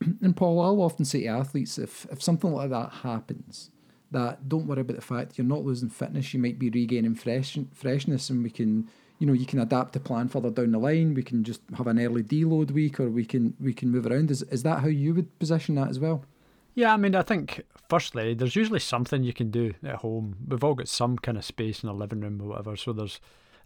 And Paul, I'll often say to athletes, if if something like that happens, that don't worry about the fact you're not losing fitness. You might be regaining fresh freshness, and we can, you know, you can adapt the plan further down the line. We can just have an early deload week, or we can we can move around. Is is that how you would position that as well? Yeah, I mean, I think firstly, there's usually something you can do at home. We've all got some kind of space in our living room or whatever, so there's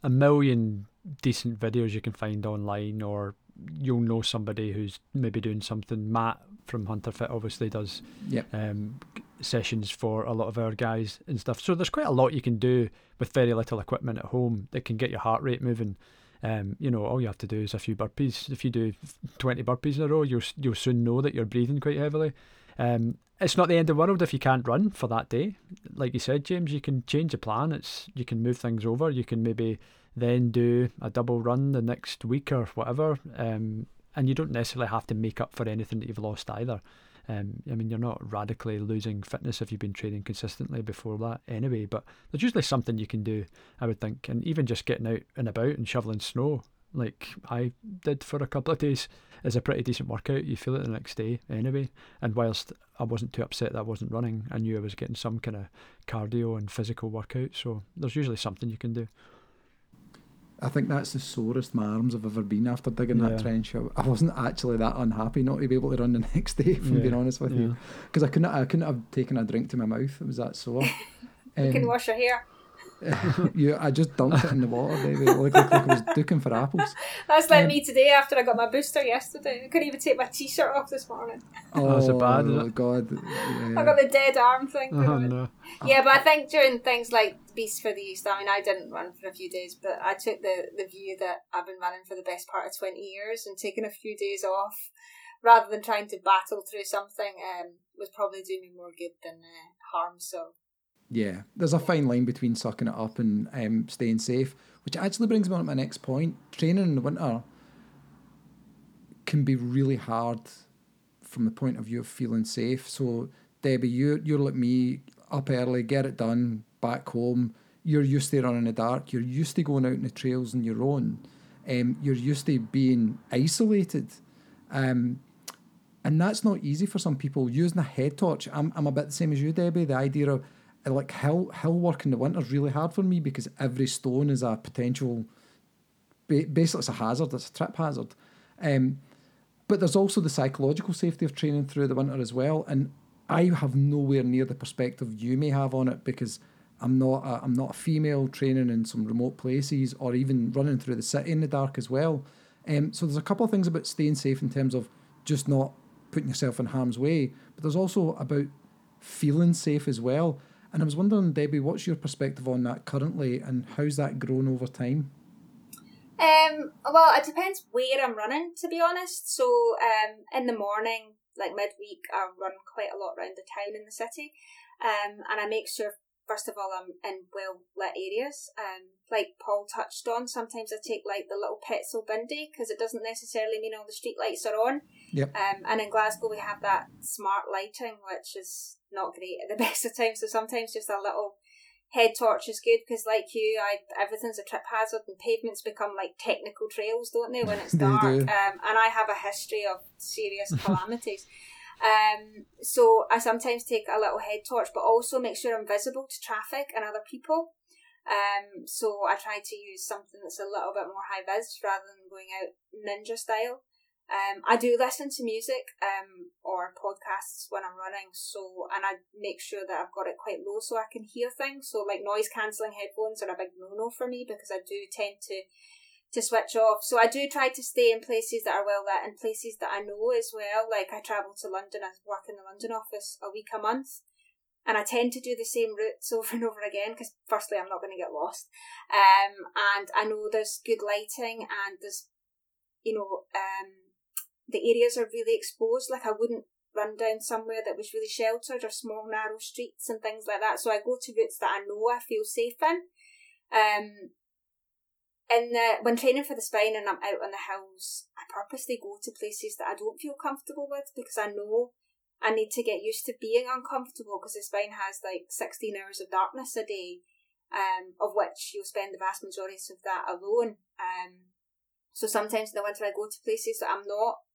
a million decent videos you can find online, or you'll know somebody who's maybe doing something. Matt from Hunter Fit obviously does Yep. um, sessions for a lot of our guys and stuff. So there's quite a lot you can do with very little equipment at home that can get your heart rate moving. Um, you know, all you have to do is a few burpees. If you do 20 burpees in a row, you'll you'll soon know that you're breathing quite heavily. Um, it's not the end of the world if you can't run for that day. Like you said, James, you can change the plan. It's you can move things over. You can maybe then do a double run the next week or whatever. Um, and you don't necessarily have to make up for anything that you've lost either. Um, I mean, you're not radically losing fitness if you've been training consistently before that anyway, but there's usually something you can do, I would think. And even just getting out and about and shoveling snow, like I did for a couple of days, is a pretty decent workout. You feel it the next day anyway. And whilst I wasn't too upset that I wasn't running, I knew I was getting some kind of cardio and physical workout. So there's usually something you can do. I think that's the sorest my arms have ever been after digging Yeah. that trench. I, I wasn't actually that unhappy not to be able to run the next day, if I'm Yeah, being honest with you, because I couldn't I couldn't have taken a drink to my mouth. It was that sore. You can Um, wash your hair. you, I just dunked it in the water, baby. It looked like I was duking for apples. That's like Um, me today after I got my booster yesterday. I couldn't even take my t-shirt off this morning. Oh, that's a bad, is it? God. I got the dead arm thing. Oh, going. no. Yeah, but I think during things like Beast from the East, I mean, I didn't run for a few days, but I took the, the view that I've been running for the best part of 20 years and taking a few days off rather than trying to battle through something um, was probably doing me more good than uh, harm. So, Yeah, there's a fine line between sucking it up and um, staying safe, which actually brings me on to my next point. Training in the winter can be really hard from the point of view of feeling safe. So, Debbie, you you're like me, up early, get it done, back home. You're used to running in the dark. You're used to going out in the trails on your own. Um, you're used to being isolated. Um, and that's not easy for some people. Using a head torch, I'm, I'm a bit the same as you, Debbie. The idea of like hill hill work in the winter is really hard for me because every stone is a potential. Basically, it's a hazard. It's a trip hazard. Um, but there's also the psychological safety of training through the winter as well. And I have nowhere near the perspective you may have on it because I'm not a, I'm not a female training in some remote places or even running through the city in the dark as well. Um, so there's a couple of things about staying safe in terms of just not putting yourself in harm's way, but there's also about feeling safe as well. And I was wondering, Debbie, what's your perspective on that currently, and how's that grown over time? um, well, it depends where I'm running, to be honest. So, um, in the morning, like midweek, I run quite a lot around the town in the city, um, and I make sure first of all I'm in well lit areas. Um, like Paul touched on, sometimes I take like the little Petzl Bindi because it doesn't necessarily mean all the street lights are on. Yep. Um, and in Glasgow we have that smart lighting, which is not great at the best of times. So sometimes just a little head torch is good because, like you, I everything's a trip hazard and pavements become like technical trails, don't they, when it's dark? Um, and I have a history of serious calamities. Um, so I sometimes take a little head torch, but also make sure I'm visible to traffic and other people. Um, so I try to use something that's a little bit more high vis rather than going out ninja style. Um, I do listen to music um, or podcasts when I'm running, so and I make sure that I've got it quite low so I can hear things. So like noise cancelling headphones are a big no no for me because I do tend to to switch off. So I do try to stay in places that are well lit and places that I know as well. Like I travel to London, I work in the London office a week a month, and I tend to do the same routes over and over again because firstly I'm not going to get lost, um, and I know there's good lighting and there's you know um the areas are really exposed. Like I wouldn't run down somewhere that was really sheltered or small narrow streets and things like that. So I go to routes that I know I feel safe in. Um, and when training for the spine and I'm out on the hills, I purposely go to places that I don't feel comfortable with because I know I need to get used to being uncomfortable because the spine has like 16 hours of darkness a day, um, of which you'll spend the vast majority of that alone. Um, so sometimes in the winter I go to places that I'm not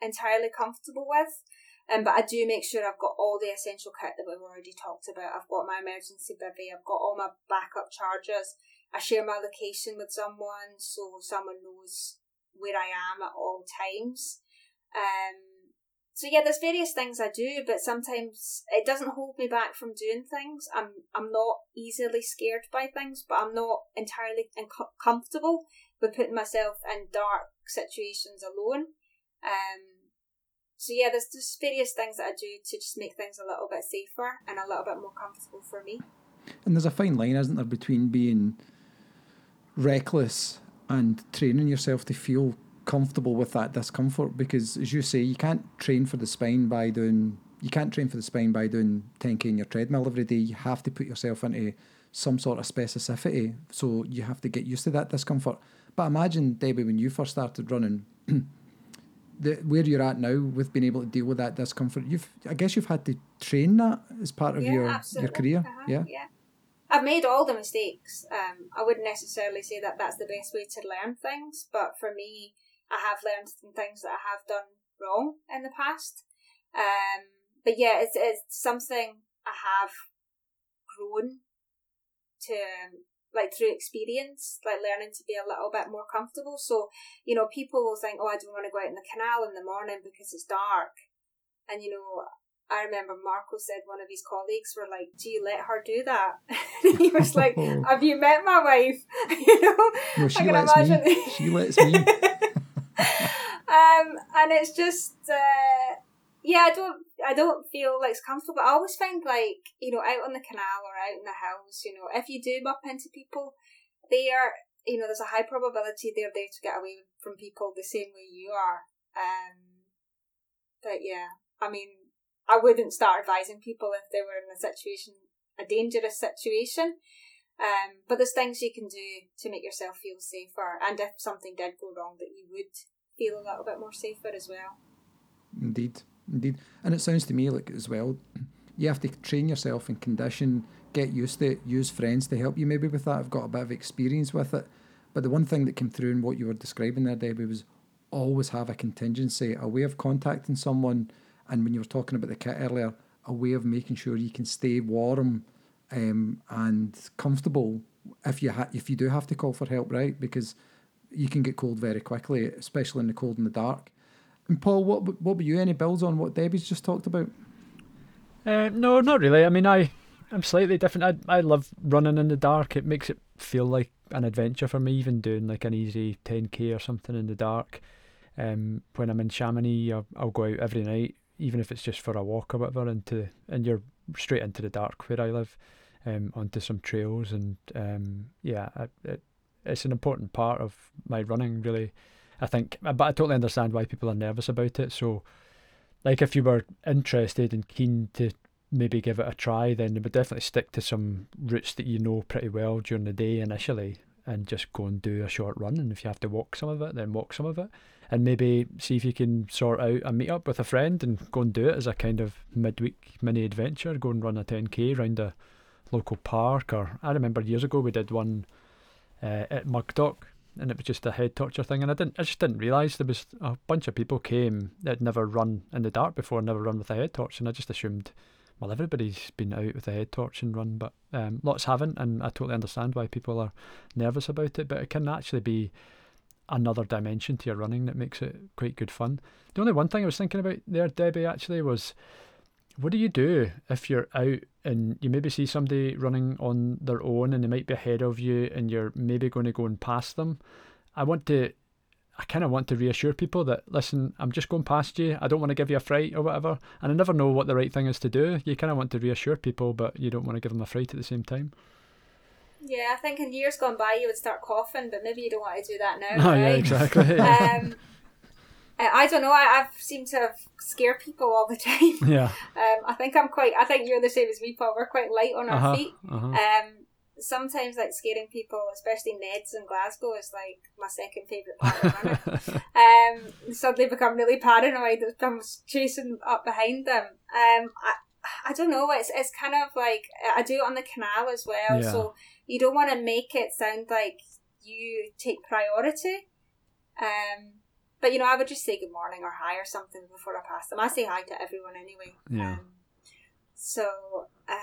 entirely comfortable with. Um, but I do make sure I've got all the essential kit that we've already talked about. I've got my emergency bivy, I've got all my backup chargers. I share my location with someone so someone knows where I am at all times. Um, so yeah, there's various things I do, but sometimes it doesn't hold me back from doing things. I'm I'm not easily scared by things, but I'm not entirely inco- comfortable with putting myself in dark situations alone. Um, so yeah, there's just various things that I do to just make things a little bit safer and a little bit more comfortable for me. And there's a fine line, isn't there, between being reckless and training yourself to feel comfortable with that discomfort? Because as you say you can't train for the spine by doing you can't train for the spine by doing 10k in your treadmill every day. You have to put yourself into some sort of specificity. So you have to get used to that discomfort. But imagine debbie when you first started running the where you're at now with being able to deal with that discomfort you've i guess you've had to train that as part of yeah, your absolutely. your career uh-huh. yeah yeah I've made all the mistakes. Um, I wouldn't necessarily say that that's the best way to learn things, but for me, I have learned some things that I have done wrong in the past. Um, but yeah, it's, it's something I have grown to, um, like through experience, like learning to be a little bit more comfortable. So, you know, people will think, oh, I don't want to go out in the canal in the morning because it's dark. And, you know, I remember Marco said one of his colleagues were like, "Do you let her do that?" he was like, "Have you met my wife?" you know, no, she I can lets imagine. me she lets me um, and it's just, uh, yeah, I don't, I don't feel like it's comfortable. But I always find like, you know, out on the canal or out in the house, you know, if you do bump into people, they are, you know, there's a high probability they're there to get away from people the same way you are. Um, but yeah, I mean, I wouldn't start advising people if they were in a situation, a dangerous situation. Um, but there's things you can do to make yourself feel safer, and if something did go wrong, that you would feel a little bit more safer as well. Indeed, indeed, and it sounds to me like as well, you have to train yourself and condition, get used to it, use friends to help you maybe with that. I've got a bit of experience with it, but the one thing that came through in what you were describing there, Debbie, was always have a contingency, a way of contacting someone and when you were talking about the kit earlier, a way of making sure you can stay warm um, and comfortable if you ha- if you do have to call for help, right? Because you can get cold very quickly, especially in the cold and the dark. And Paul, what what were you any builds on what Debbie's just talked about? Uh, no, not really. I mean, I I'm slightly different. I I love running in the dark. It makes it feel like an adventure for me. Even doing like an easy 10k or something in the dark. Um, when I'm in Chamonix, I'll, I'll go out every night even if it's just for a walk or whatever, into and you're straight into the dark where I live, um, onto some trails, and um, yeah, it, it's an important part of my running, really. I think, but I totally understand why people are nervous about it. So, like, if you were interested and keen to maybe give it a try, then you would definitely stick to some routes that you know pretty well during the day initially, and just go and do a short run. And if you have to walk some of it, then walk some of it and maybe see if you can sort out a meet up with a friend and go and do it as a kind of midweek mini adventure. Go and run a 10k around a local park. Or I remember years ago we did one uh, at Mugdock, and it was just a head torture thing. And I didn't, I just didn't realise there was a bunch of people came that had never run in the dark before, never run with a head torch, and I just assumed. Well, everybody's been out with a head torch and run, but um, lots haven't, and I totally understand why people are nervous about it. But it can actually be another dimension to your running that makes it quite good fun. The only one thing I was thinking about there, Debbie, actually was what do you do if you're out and you maybe see somebody running on their own and they might be ahead of you and you're maybe going to go and pass them? I want to I kind of want to reassure people that listen, I'm just going past you. I don't want to give you a fright or whatever, and I never know what the right thing is to do. You kind of want to reassure people, but you don't want to give them a fright at the same time. Yeah, I think in years gone by you would start coughing, but maybe you don't want to do that now. Oh right? yeah, exactly. um, I don't know. I, I've seemed to have scare people all the time. yeah. Um, I think I'm quite. I think you're the same as me, Paul. We're quite light on our Uh-huh, feet. uh-huh. Um, sometimes like scaring people, especially Neds in Glasgow, is like my second favourite part um, suddenly become really paranoid that comes chasing up behind them. Um, I, I don't know. It's it's kind of like I do it on the canal as well. Yeah. So you don't want to make it sound like you take priority. Um, but you know, I would just say good morning or hi or something before I pass them. I say hi to everyone anyway. Yeah. Um, so. Uh,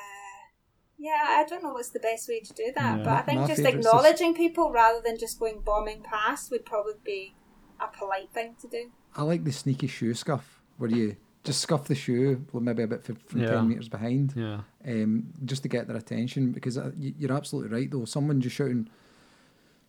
yeah, I don't know what's the best way to do that, Yeah. but I think My just favourite's acknowledging people rather than just going bombing past would probably be a polite thing to do. I like the sneaky shoe scuff where you just scuff the shoe, well, maybe a bit f- from Yeah. 10 metres behind, yeah. um, just to get their attention. Because uh, you're absolutely right, though. Someone just shouting,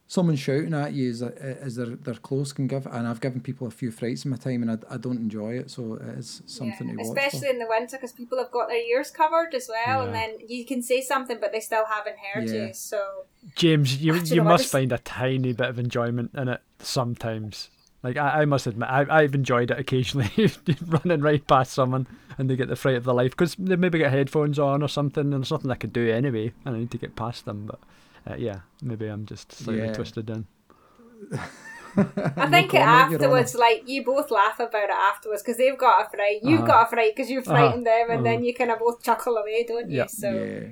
someone shouting at you as, as they're, they're can give, and I've given people a few frights in my time and I, I don't enjoy it, so it is something Yeah, to watch. Especially in the winter because people have got their ears covered as well, and then you can say something but they still haven't heard Yeah. you. So James, you you you know must is- find a tiny bit of enjoyment in it sometimes. Like I, I must admit, I, I've enjoyed it occasionally, running right past someone and they get the fright of their life because they maybe get headphones on or something, and there's nothing I could do anyway, and I need to get past them. But uh, yeah, maybe I'm just slightly Yeah. twisted then. I think it comment, afterwards, like you both laugh about it afterwards because they've got a fright, you've Uh-huh. got a fright because you've Uh-huh. frightened them, and then you kind of both chuckle away, don't you? Yep. So Yeah.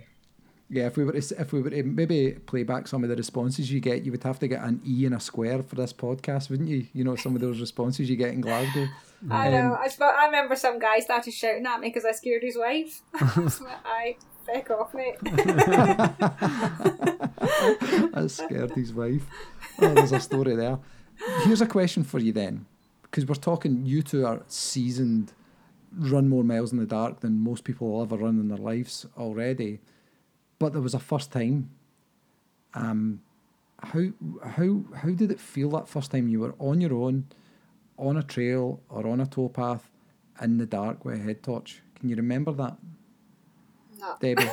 Yeah, if we were to, if we were to maybe play back some of the responses you get, you would have to get an E and a square for this podcast, wouldn't you? You know, some of those responses you get in Glasgow. I Um, know. I, sp- I remember some guy started shouting at me because I scared his wife. I feck off, mate. I scared his wife. Oh, there's a story there. Here's a question for you then, because we're talking. You two are seasoned, run more miles in the dark than most people will ever run in their lives already. But there was a first time. Um, how how how did it feel that first time you were on your own, on a trail or on a towpath, in the dark with a head torch? Can you remember that, No. Debbie?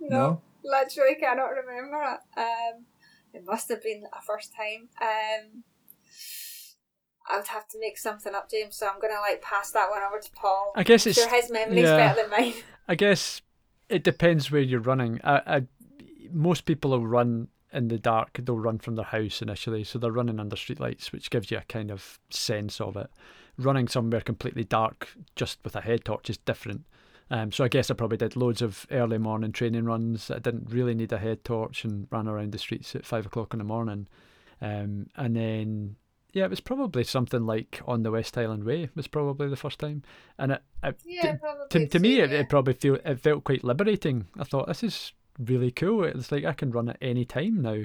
No, literally cannot remember it. Um, it must have been a first time. Um, I would have to make something up, James. So I'm gonna like pass that one over to Paul. I guess it's sure his memory's yeah. better than mine. I guess it depends where you're running. I, I, most people will run in the dark. They'll run from their house initially, so they're running under streetlights, which gives you a kind of sense of it. Running somewhere completely dark, just with a head torch, is different. Um, so I guess I probably did loads of early morning training runs. I didn't really need a head torch and ran around the streets at five o'clock in the morning. Um, and then yeah, it was probably something like on the West Highland Way was probably the first time, and it, it Yeah, to, to me it, it probably feel it felt quite liberating. I thought this is really cool. It's like i can run at any time now.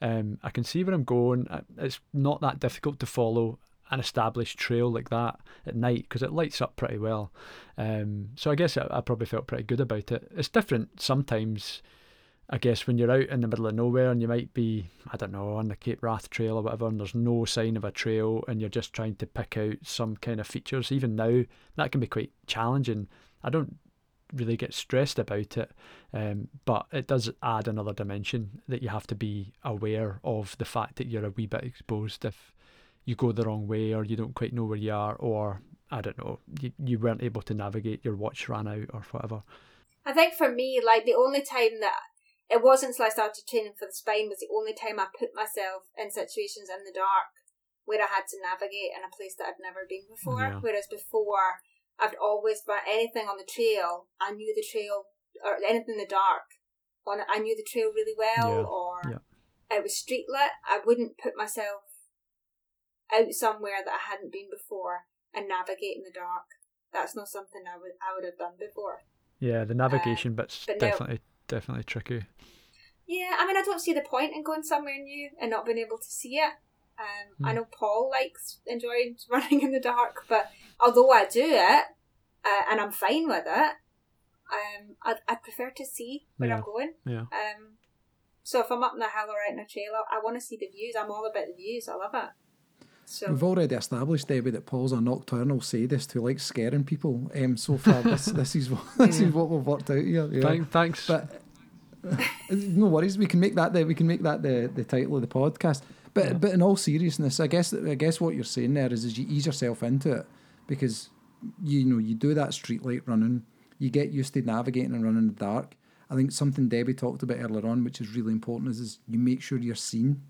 Um, i can see where i'm going. It's not that difficult to follow an established trail like that at night because it lights up pretty well. Um, so i guess I, I probably felt pretty good about it. It's different sometimes I guess when you're out in the middle of nowhere and you might be, I don't know, on the Cape Wrath Trail or whatever, and there's no sign of a trail, and you're just trying to pick out some kind of features, even now, that can be quite challenging. I don't really get stressed about it, um, but it does add another dimension that you have to be aware of the fact that you're a wee bit exposed if you go the wrong way or you don't quite know where you are, or I don't know, you, you weren't able to navigate, your watch ran out or whatever. I think for me, like the only time that it wasn't until I started training for the spine was the only time I put myself in situations in the dark where I had to navigate in a place that I'd never been before. Yeah. Whereas before, I'd always run anything on the trail. I knew the trail or anything in the dark. On I knew the trail really well, Yeah, or yeah. it was street lit. I wouldn't put myself out somewhere that I hadn't been before and navigate in the dark. That's not something I would I would have done before. Yeah, the navigation bit's Uh, but no. definitely definitely tricky. Yeah, I mean, I don't see the point in going somewhere new and not being able to see it. Um. I know Paul likes enjoying running in the dark, but although I do it uh, and I'm fine with it, um, I I prefer to see where yeah. I'm going. Yeah. Um, so if I'm up in the hill or out in a trail, I, I want to see the views. I'm all about the views. I love it. So. We've already established, Debbie, that Paul's a nocturnal sadist who likes scaring people. Um, so far, this this is what this is what we've worked out here. Yeah. Thanks. But no worries, we can make that the we can make that the, the title of the podcast. But yeah. but in all seriousness, I guess I guess what you're saying there is is you ease yourself into it because you know you do that streetlight running, you get used to navigating and running in the dark. I think something Debbie talked about earlier on, which is really important, is, is you make sure you're seen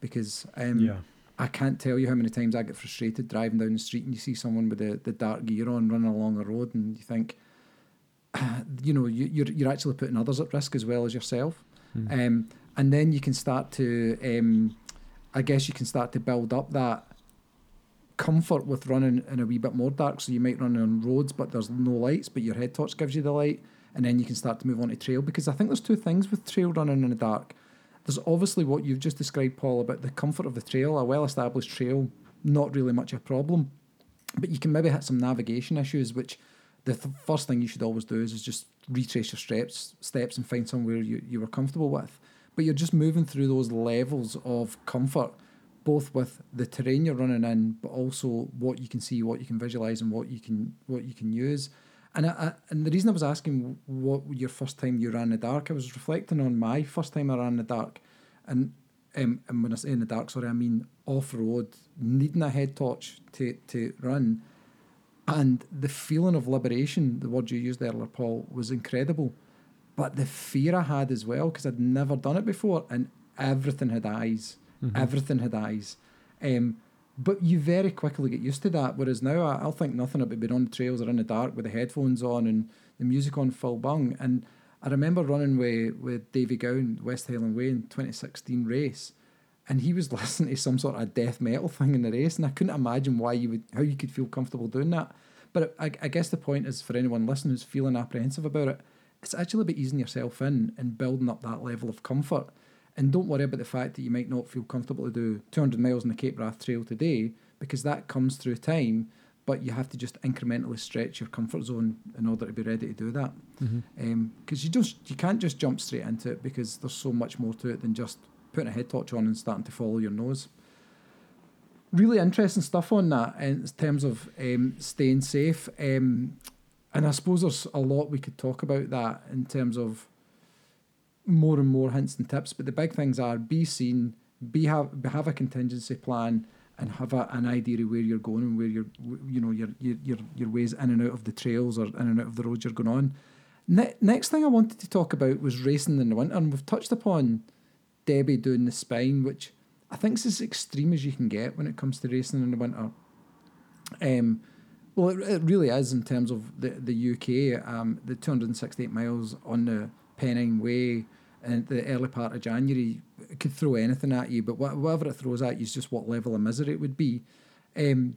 because um, yeah. I can't tell you how many times I get frustrated driving down the street and you see someone with the, the dark gear on running along a road and you think, you know, you, you're you're actually putting others at risk as well as yourself. Mm. Um, and then you can start to, um, I guess you can start to build up that comfort with running in a wee bit more dark. So you might run on roads, but there's no lights, but your head torch gives you the light and then you can start to move on to trail because I think there's two things with trail running in the dark. There's obviously what you've just described, Paul, about the comfort of the trail, a well established trail, not really much a problem. But you can maybe hit some navigation issues, which the th- first thing you should always do is, is just retrace your steps, steps and find somewhere you, you were comfortable with. But you're just moving through those levels of comfort, both with the terrain you're running in, but also what you can see, what you can visualize, and what you can what you can use. And I, I, and the reason I was asking what your first time you ran in the dark, I was reflecting on my first time I ran in the dark, and um, and when I say in the dark, sorry, I mean off road, needing a head torch to to run, and the feeling of liberation, the word you used earlier, Paul, was incredible, but the fear I had as well because I'd never done it before, and everything had eyes, mm-hmm. everything had eyes. Um, but you very quickly get used to that. Whereas now I, will think nothing about being on the trails or in the dark with the headphones on and the music on full bung. And I remember running with, with Davy Gowan, West Highland Way in 2016 race. And he was listening to some sort of death metal thing in the race, and I couldn't imagine why you would, how you could feel comfortable doing that. But I, I guess the point is for anyone listening who's feeling apprehensive about it, it's actually about easing yourself in and building up that level of comfort and don't worry about the fact that you might not feel comfortable to do 200 miles on the Cape Wrath Trail today, because that comes through time. But you have to just incrementally stretch your comfort zone in order to be ready to do that. Because mm-hmm. um, you just you can't just jump straight into it because there's so much more to it than just putting a head torch on and starting to follow your nose. Really interesting stuff on that in terms of um, staying safe. Um, and I suppose there's a lot we could talk about that in terms of more and more hints and tips. But the big things are be seen, be have have a contingency plan, and have a, an idea of where you're going and where you're you know your your your ways in and out of the trails or in and out of the roads you're going on. Ne- next thing I wanted to talk about was racing in the winter, and we've touched upon Debbie doing the spine, which I think is as extreme as you can get when it comes to racing in the winter. Um, well, it, it really is in terms of the the UK. Um, the 268 miles on the Pennine Way in the early part of January, it could throw anything at you, but whatever it throws at you is just what level of misery it would be. Um,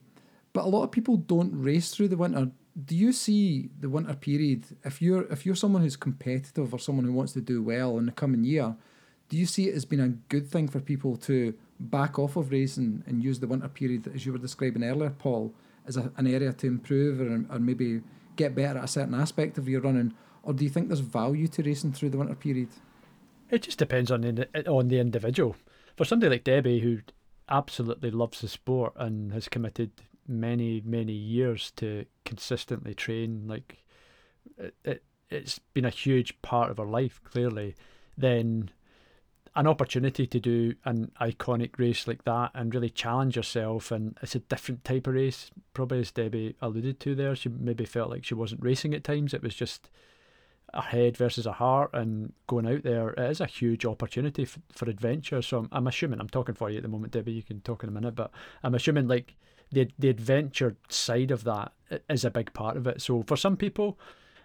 but a lot of people don't race through the winter. Do you see the winter period if you're if you're someone who's competitive or someone who wants to do well in the coming year? Do you see it as being a good thing for people to back off of racing and use the winter period, as you were describing earlier, Paul, as a, an area to improve or, or maybe get better at a certain aspect of your running? or do you think there's value to racing through the winter period? It just depends on the eh, on the individual. For somebody like Debbie, who absolutely loves the sport and has committed many many years to consistently train, like it, it it's been a huge part of her life. Clearly, then an opportunity to do an iconic race like that and really challenge yourself and it's a different type of race probably as debbie alluded to there she maybe felt like she wasn't racing at times it was just a head versus a heart and going out there, it is a huge opportunity f- for adventure. So I'm, I'm, assuming, I'm talking for you at the moment, Debbie, you can talk in a minute, but I'm assuming like the, the adventure side of that is a big part of it. So for some people,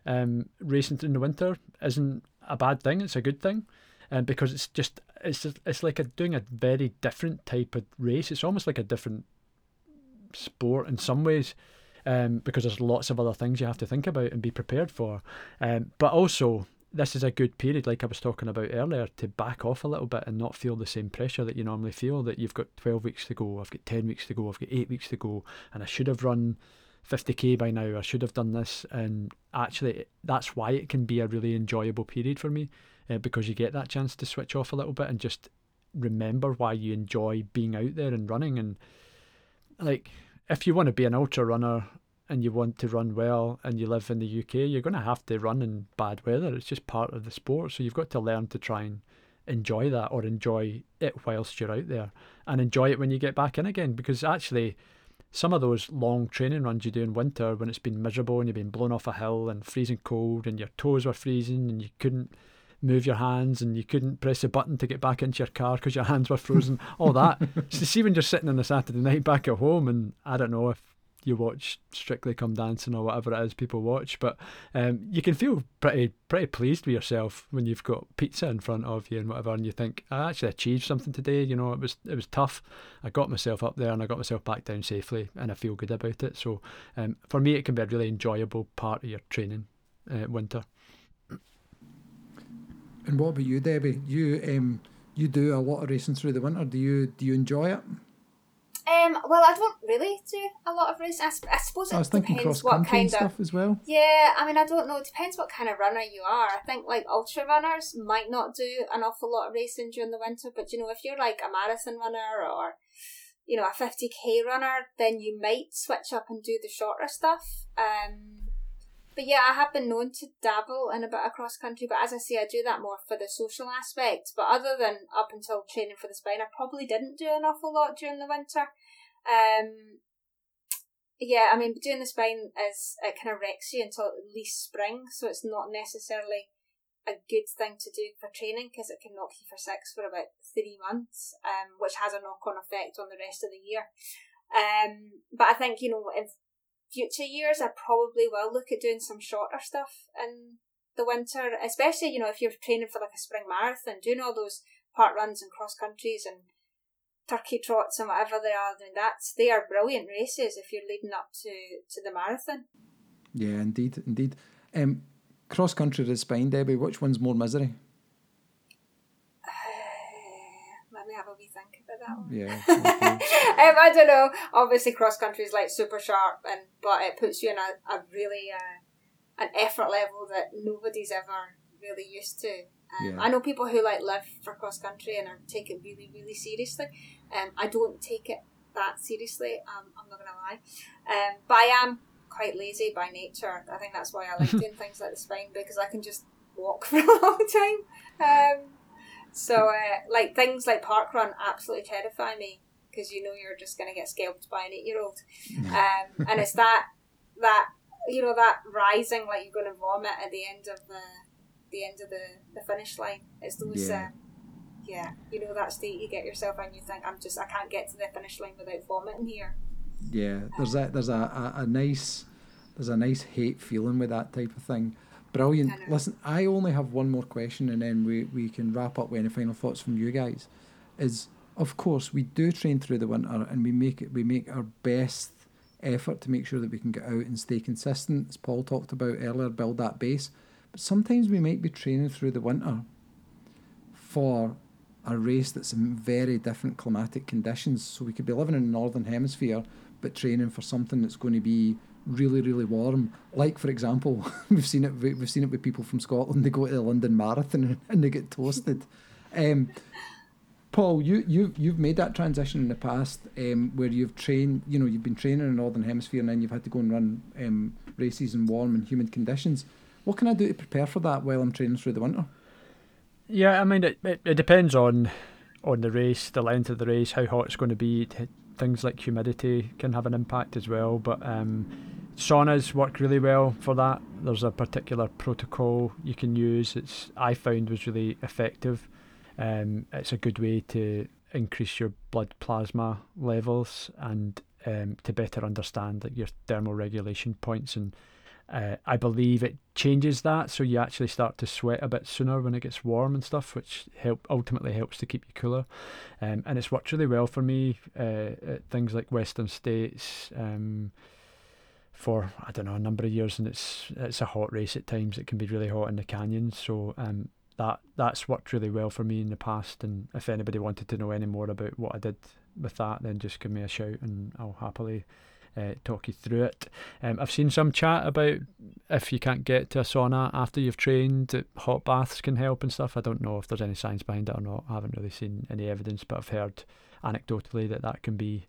um, racing in the winter isn't a bad thing, it's a good thing. Um, because it's just it's it's like a, doing a very different type of race. It's almost like a different sport in some ways um, because there's lots of other things you have to think about and be prepared for. Um, but also, this is a good period, like I was talking about earlier, to back off a little bit and not feel the same pressure that you normally feel. That you've got twelve weeks to go, I've got ten weeks to go, I've got eight weeks to go, and I should have run 50k by now, I should have done this. And actually, that's why it can be a really enjoyable period for me uh, because you get that chance to switch off a little bit and just remember why you enjoy being out there and running. And like, if you want to be an ultra runner and you want to run well and you live in the UK, you're going to have to run in bad weather. It's just part of the sport. So you've got to learn to try and enjoy that or enjoy it whilst you're out there and enjoy it when you get back in again because actually some of those long training runs you do in winter when it's been miserable and you've been blown off a hill and freezing cold and your toes were freezing and you couldn't move your hands and you couldn't press a button to get back into your car because your hands were frozen all that so see when you're sitting on a saturday night back at home and i don't know if you watch Strictly Come Dancing or whatever it is people watch. But um, you can feel pretty pretty pleased with yourself when you've got pizza in front of you and whatever, and you think I actually achieved something today. You know, it was it was tough. I got myself up there and I got myself back down safely, and I feel good about it. So um, for me, it can be a really enjoyable part of your training uh, winter. And what about you, Debbie? You um, you do a lot of racing through the winter. Do you do you enjoy it? Um, well, I don't really do a lot of racing. I, I suppose it I was thinking depends what kind of. stuff as well. Yeah, I mean, I don't know. It depends what kind of runner you are. I think like ultra runners might not do an awful lot of racing during the winter, but you know, if you're like a marathon runner or you know a fifty k runner, then you might switch up and do the shorter stuff. Um, but yeah, I have been known to dabble in a bit of cross country, but as I say, I do that more for the social aspect. But other than up until training for the spine, I probably didn't do an awful lot during the winter. Um, yeah, I mean, doing the spine is it kind of wrecks you until at least spring, so it's not necessarily a good thing to do for training because it can knock you for six for about three months, um, which has a knock on effect on the rest of the year. Um, but I think you know in future years, I probably will look at doing some shorter stuff in the winter, especially you know if you're training for like a spring marathon, doing all those part runs and cross countries and turkey trots and whatever they are. Then that's they are brilliant races if you're leading up to to the marathon. Yeah, indeed, indeed. Um, cross country to Spine, Debbie. Which one's more misery? Have a wee think about that one. Yeah. okay. um, I don't know. Obviously, cross country is like super sharp, and but it puts you in a, a really uh, an effort level that nobody's ever really used to. Um, Yeah. I know people who like live for cross country and are, take it really, really seriously. Um, I don't take it that seriously. Um, I'm not gonna lie. Um, but I am quite lazy by nature. I think that's why I like doing things like the spine because I can just walk for a long time. Um, so uh, like things like park run absolutely terrify me because you know you're just gonna get scalped by an eight year old. Um, and it's that that you know that rising like you're gonna vomit at the end of the the end of the, the finish line. It's those Yeah. um, yeah, you know that state you get yourself and you think I'm just I can't get to the finish line without vomiting here. Yeah, there's a there's a, a, a nice there's a nice hate feeling with that type of thing. Brilliant. I. Listen, I only have one more question, and then we, we can wrap up with any final thoughts from you guys. Is of course we do train through the winter, and we make it we make our best effort to make sure that we can get out and stay consistent. As Paul talked about earlier, build that base. But sometimes we might be training through the winter for a race that's in very different climatic conditions. So we could be living in the northern hemisphere, but training for something that's going to be really, really warm. Like for example, we've seen it. we- We've seen it with people from Scotland. They go to the London Marathon and they get toasted. Um, Paul, you you you've made that transition in the past, um, where you've trained. You know, you've been training in the northern hemisphere, and then you've had to go and run um, races in warm and humid conditions. What can I do to prepare for that while I'm training through the winter? Yeah, I mean, it, it, it depends on on the race, the length of the race, how hot it's going to be. T- Things like humidity can have an impact as well. But um, saunas work really well for that. There's a particular protocol you can use. It's I found was really effective. Um, it's a good way to increase your blood plasma levels and um, to better understand like your thermal regulation points and uh, I believe it changes that, so you actually start to sweat a bit sooner when it gets warm and stuff, which help ultimately helps to keep you cooler. Um, and it's worked really well for me uh, at things like Western States, um, for I don't know a number of years, and it's it's a hot race at times. It can be really hot in the canyons, so um, that that's worked really well for me in the past. And if anybody wanted to know any more about what I did with that, then just give me a shout, and I'll happily uh, talk you through it. Um, I've seen some chat about if you can't get to a sauna after you've trained, hot baths can help and stuff. I don't know if there's any science behind it or not. I haven't really seen any evidence, but I've heard anecdotally that that can be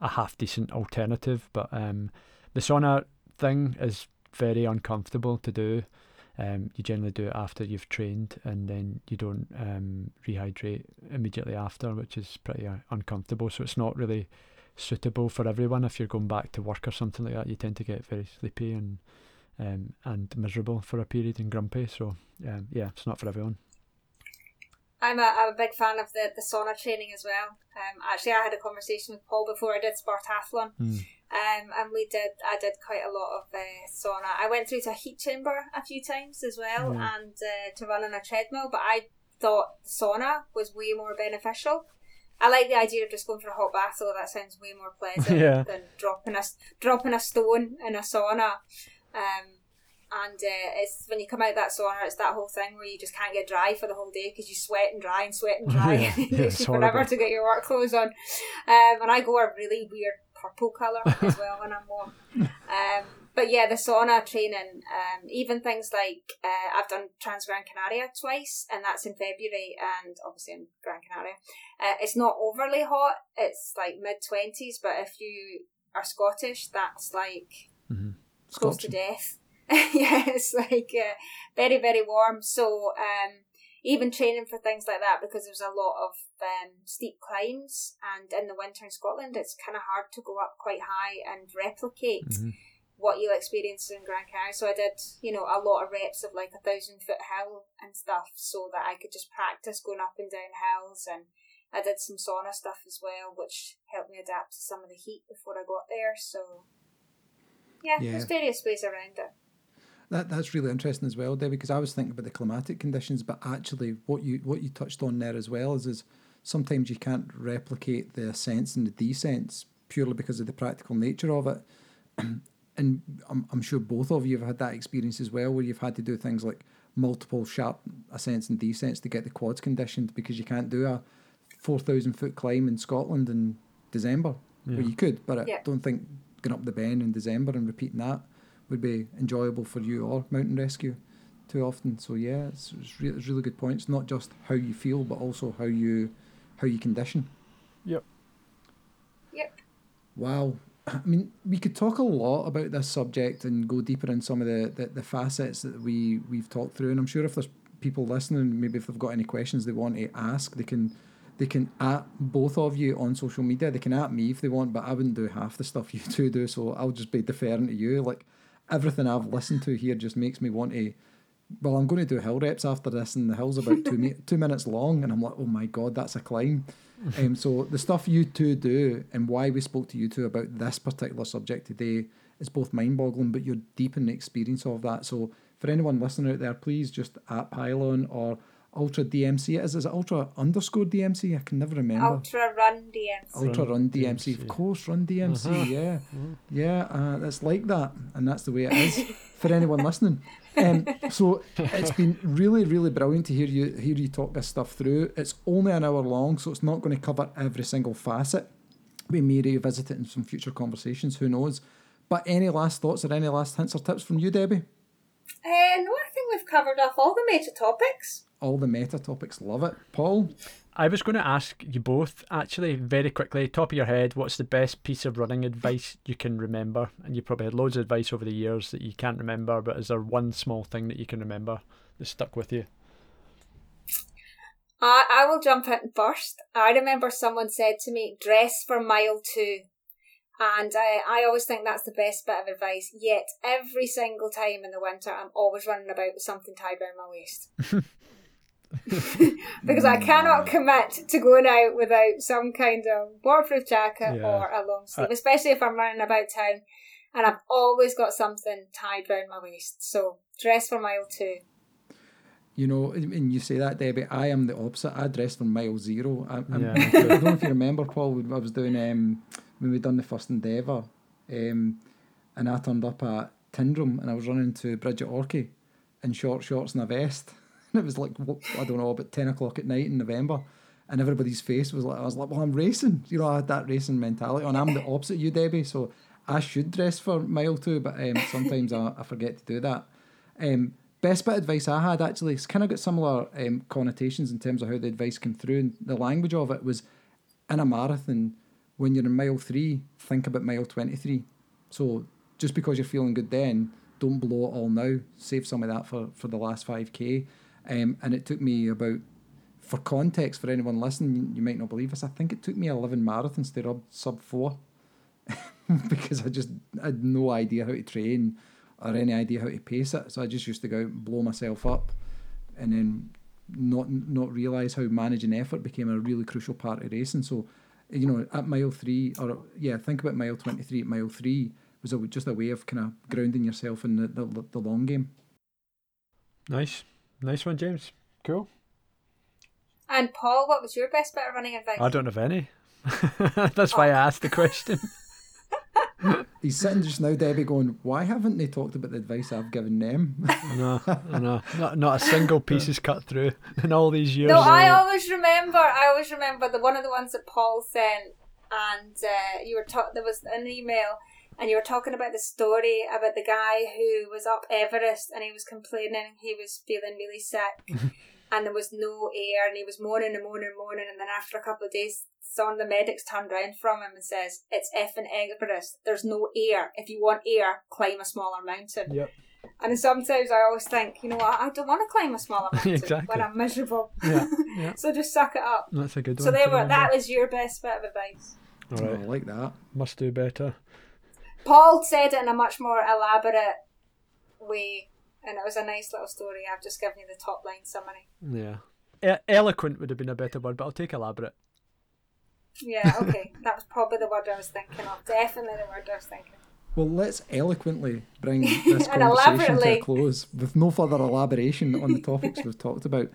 a half decent alternative. But um, the sauna thing is very uncomfortable to do. Um, you generally do it after you've trained and then you don't um, rehydrate immediately after, which is pretty uh, uncomfortable. So it's not really suitable for everyone. If you're going back to work or something like that, you tend to get very sleepy and um, and miserable for a period and grumpy. So um, yeah, it's not for everyone. I'm a, I'm a big fan of the, the sauna training as well. Um, actually, I had a conversation with Paul before I did Spartathlon, mm. um, and we did I did quite a lot of uh, sauna. I went through to a heat chamber a few times as well, mm. and uh, to run on a treadmill. But I thought sauna was way more beneficial. I like the idea of just going for a hot bath, though. That sounds way more pleasant yeah. than dropping a dropping a stone in a sauna. Um, and uh, it's when you come out that sauna, it's that whole thing where you just can't get dry for the whole day because you sweat and dry and sweat and dry. yeah, yeah, you forever to get your work clothes on. Um, and I go a really weird purple colour as well when I'm warm. Um, but yeah, the sauna training, um, even things like uh, I've done Trans Gran Canaria twice, and that's in February, and obviously in Gran Canaria. Uh, it's not overly hot; it's like mid twenties. But if you are Scottish, that's like mm-hmm. close to death. yeah, it's like uh, very very warm. So um, even training for things like that because there's a lot of um, steep climbs, and in the winter in Scotland, it's kind of hard to go up quite high and replicate. Mm-hmm what you'll experience in Gran Canaria. So I did, you know, a lot of reps of like a thousand foot hill and stuff so that I could just practice going up and down hills and I did some sauna stuff as well, which helped me adapt to some of the heat before I got there. So yeah, yeah. there's various ways around it. That that's really interesting as well, Debbie, because I was thinking about the climatic conditions, but actually what you what you touched on there as well is is sometimes you can't replicate the ascents and the descents purely because of the practical nature of it. and I'm, I'm sure both of you have had that experience as well, where you've had to do things like multiple sharp ascents and descents to get the quads conditioned because you can't do a 4,000 foot climb in Scotland in December. Yeah. Well, you could, but yeah. I don't think going up the Ben in December and repeating that would be enjoyable for you or mountain rescue too often. So yeah, it's, it's, re- it's really good points. Not just how you feel, but also how you how you condition. Yep. Yep. Wow. I mean, we could talk a lot about this subject and go deeper in some of the, the, the facets that we, we've talked through. And I'm sure if there's people listening, maybe if they've got any questions they want to ask, they can they can at both of you on social media. They can at me if they want, but I wouldn't do half the stuff you two do. So I'll just be deferring to you. Like everything I've listened to here just makes me want to. Well, I'm going to do hill reps after this, and the hill's about two two minutes long, and I'm like, oh my god, that's a climb. um, so the stuff you two do and why we spoke to you two about this particular subject today is both mind-boggling, but you're deep in the experience of that. So for anyone listening out there, please just at Pyllon or Ultra DMC. Is, is it Ultra underscore DMC? I can never remember. Ultra Run DMC. Ultra Run DMC. Of course, Run DMC. Uh-huh. Yeah. Yeah, uh, it's like that. And that's the way it is for anyone listening. Um, so it's been really, really brilliant to hear you hear you talk this stuff through. It's only an hour long, so it's not going to cover every single facet. We may revisit it in some future conversations, who knows. But any last thoughts or any last hints or tips from you, Debbie? Uh, no, I think we've covered off all the meta topics all the meta topics. Love it. Paul? I was going to ask you both, actually, very quickly, top of your head, what's the best piece of running advice you can remember? And you probably had loads of advice over the years that you can't remember, but is there one small thing that you can remember that stuck with you? I, I will jump in first. I remember someone said to me, dress for mile two. And I, I always think that's the best bit of advice. Yet, every single time in the winter, I'm always running about with something tied around my waist. because I cannot commit to going out without some kind of waterproof jacket yeah. or a long sleeve, especially if I'm running about town. And I've always got something tied around my waist. So dress for mile two. You know, and you say that, Debbie. I am the opposite. I dress for mile zero. I, yeah. I don't know if you remember, Paul. I was doing um, when we done the first endeavour. Um, and I turned up at Tyndrum and I was running to Bridge of Orchy in short shorts and a vest. And it was like, I don't know, about 10 o'clock at night in November. And everybody's face was like, I was like, well, I'm racing. You know, I had that racing mentality. And I'm the opposite you, Debbie. So I should dress for mile two, but um, sometimes I, I forget to do that. Um, best bit of advice I had actually, it's kind of got similar um, connotations in terms of how the advice came through. And the language of it was in a marathon, when you're in mile three, think about mile 23. So just because you're feeling good then, don't blow it all now. Save some of that for, for the last 5K. Um, and it took me about, for context, for anyone listening, you might not believe this, I think it took me 11 marathons to rub sub four because I just had no idea how to train or any idea how to pace it. So I just used to go out and blow myself up and then not not realise how managing effort became a really crucial part of racing. So, you know, at mile three, or yeah, think about mile 23 at mile three was a, just a way of kind of grounding yourself in the, the, the long game. Nice. Nice one, James. Cool. And Paul, what was your best bit of running advice? I don't have any. That's why I asked the question. He's sitting just now, Debbie, going, "Why haven't they talked about the advice I've given them?" no, no, not, not a single piece is cut through in all these years. No, I always remember. I always remember the one of the ones that Paul sent, and uh, you were talking. There was an email, and you were talking about the story about the guy who was up Everest and he was complaining he was feeling really sick. and there was no air, and he was moaning and moaning and moaning, and then after a couple of days, some of the medics turned around from him and says, "It's effing Everest. There's no air. If you want air, climb a smaller mountain." Yep. And sometimes I always think, you know what, I don't want to climb a smaller mountain exactly. when I'm miserable. Yeah, yeah. so just suck it up. That's a good so one. So there to were. That was your best bit of advice. All Oh. I like that. Must do better. Paul said it in a much more elaborate way, and it was a nice little story. I've just given you the top line summary. Yeah. E- eloquent would have been a better word, but I'll take elaborate. Yeah, okay. that was probably the word I was thinking of. Definitely the word I was thinking. Well, let's eloquently bring this conversation to a close with no further elaboration on the topics we've talked about.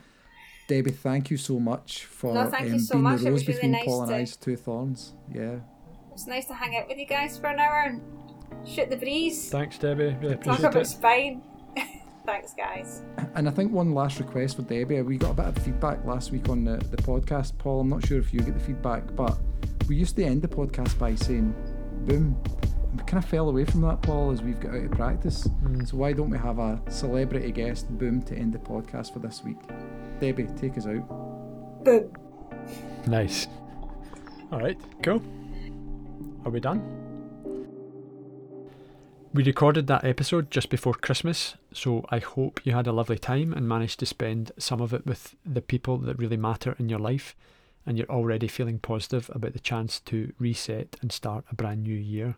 Debbie, thank you so much for No, thank you um, so being much. the rose was really between nice Paul and to- I's two thorns. Yeah. It's nice to hang out with you guys for an hour and shoot the breeze. Thanks, Debbie. Really Talk about it. spine. Thanks, guys. And I think one last request for Debbie. We got a bit of feedback last week on the, the podcast. Paul, I'm not sure if you get the feedback, but we used to end the podcast by saying boom. And we kind of fell away from that, Paul, as we've got out of practice. Mm. So why don't we have a celebrity guest boom to end the podcast for this week? Debbie, take us out. Boom. Nice. All right, cool. Are we done? We recorded that episode just before Christmas, so I hope you had a lovely time and managed to spend some of it with the people that really matter in your life, and you're already feeling positive about the chance to reset and start a brand new year.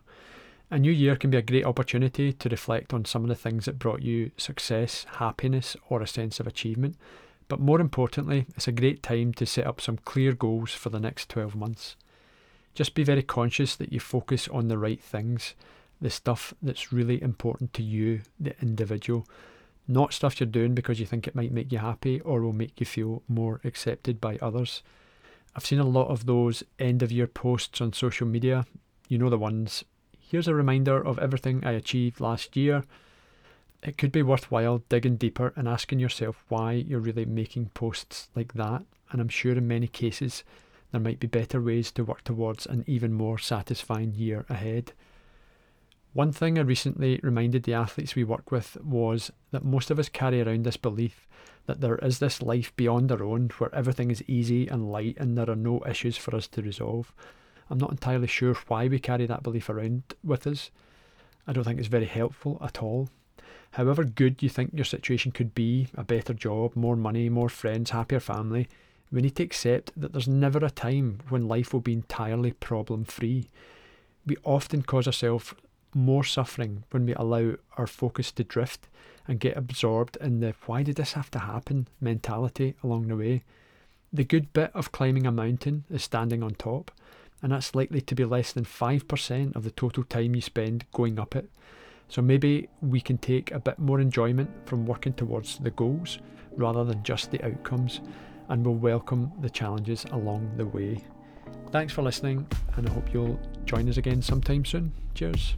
A new year can be a great opportunity to reflect on some of the things that brought you success, happiness, or a sense of achievement. But more importantly, it's a great time to set up some clear goals for the next 12 months. Just be very conscious that you focus on the right things, the stuff that's really important to you, the individual, not stuff you're doing because you think it might make you happy or will make you feel more accepted by others. I've seen a lot of those end of year posts on social media. You know the ones. Here's a reminder of everything I achieved last year. It could be worthwhile digging deeper and asking yourself why you're really making posts like that. And I'm sure in many cases there might be better ways to work towards an even more satisfying year ahead. One thing I recently reminded the athletes we work with was that most of us carry around this belief that there is this life beyond our own where everything is easy and light and there are no issues for us to resolve. I'm not entirely sure why we carry that belief around with us. I don't think it's very helpful at all. However good you think your situation could be a better job, more money, more friends, happier family we need to accept that there's never a time when life will be entirely problem free. We often cause ourselves more suffering when we allow our focus to drift and get absorbed in the why did this have to happen mentality along the way. The good bit of climbing a mountain is standing on top, and that's likely to be less than 5% of the total time you spend going up it. So maybe we can take a bit more enjoyment from working towards the goals rather than just the outcomes, and we'll welcome the challenges along the way. Thanks for listening, and I hope you'll join us again sometime soon. Cheers.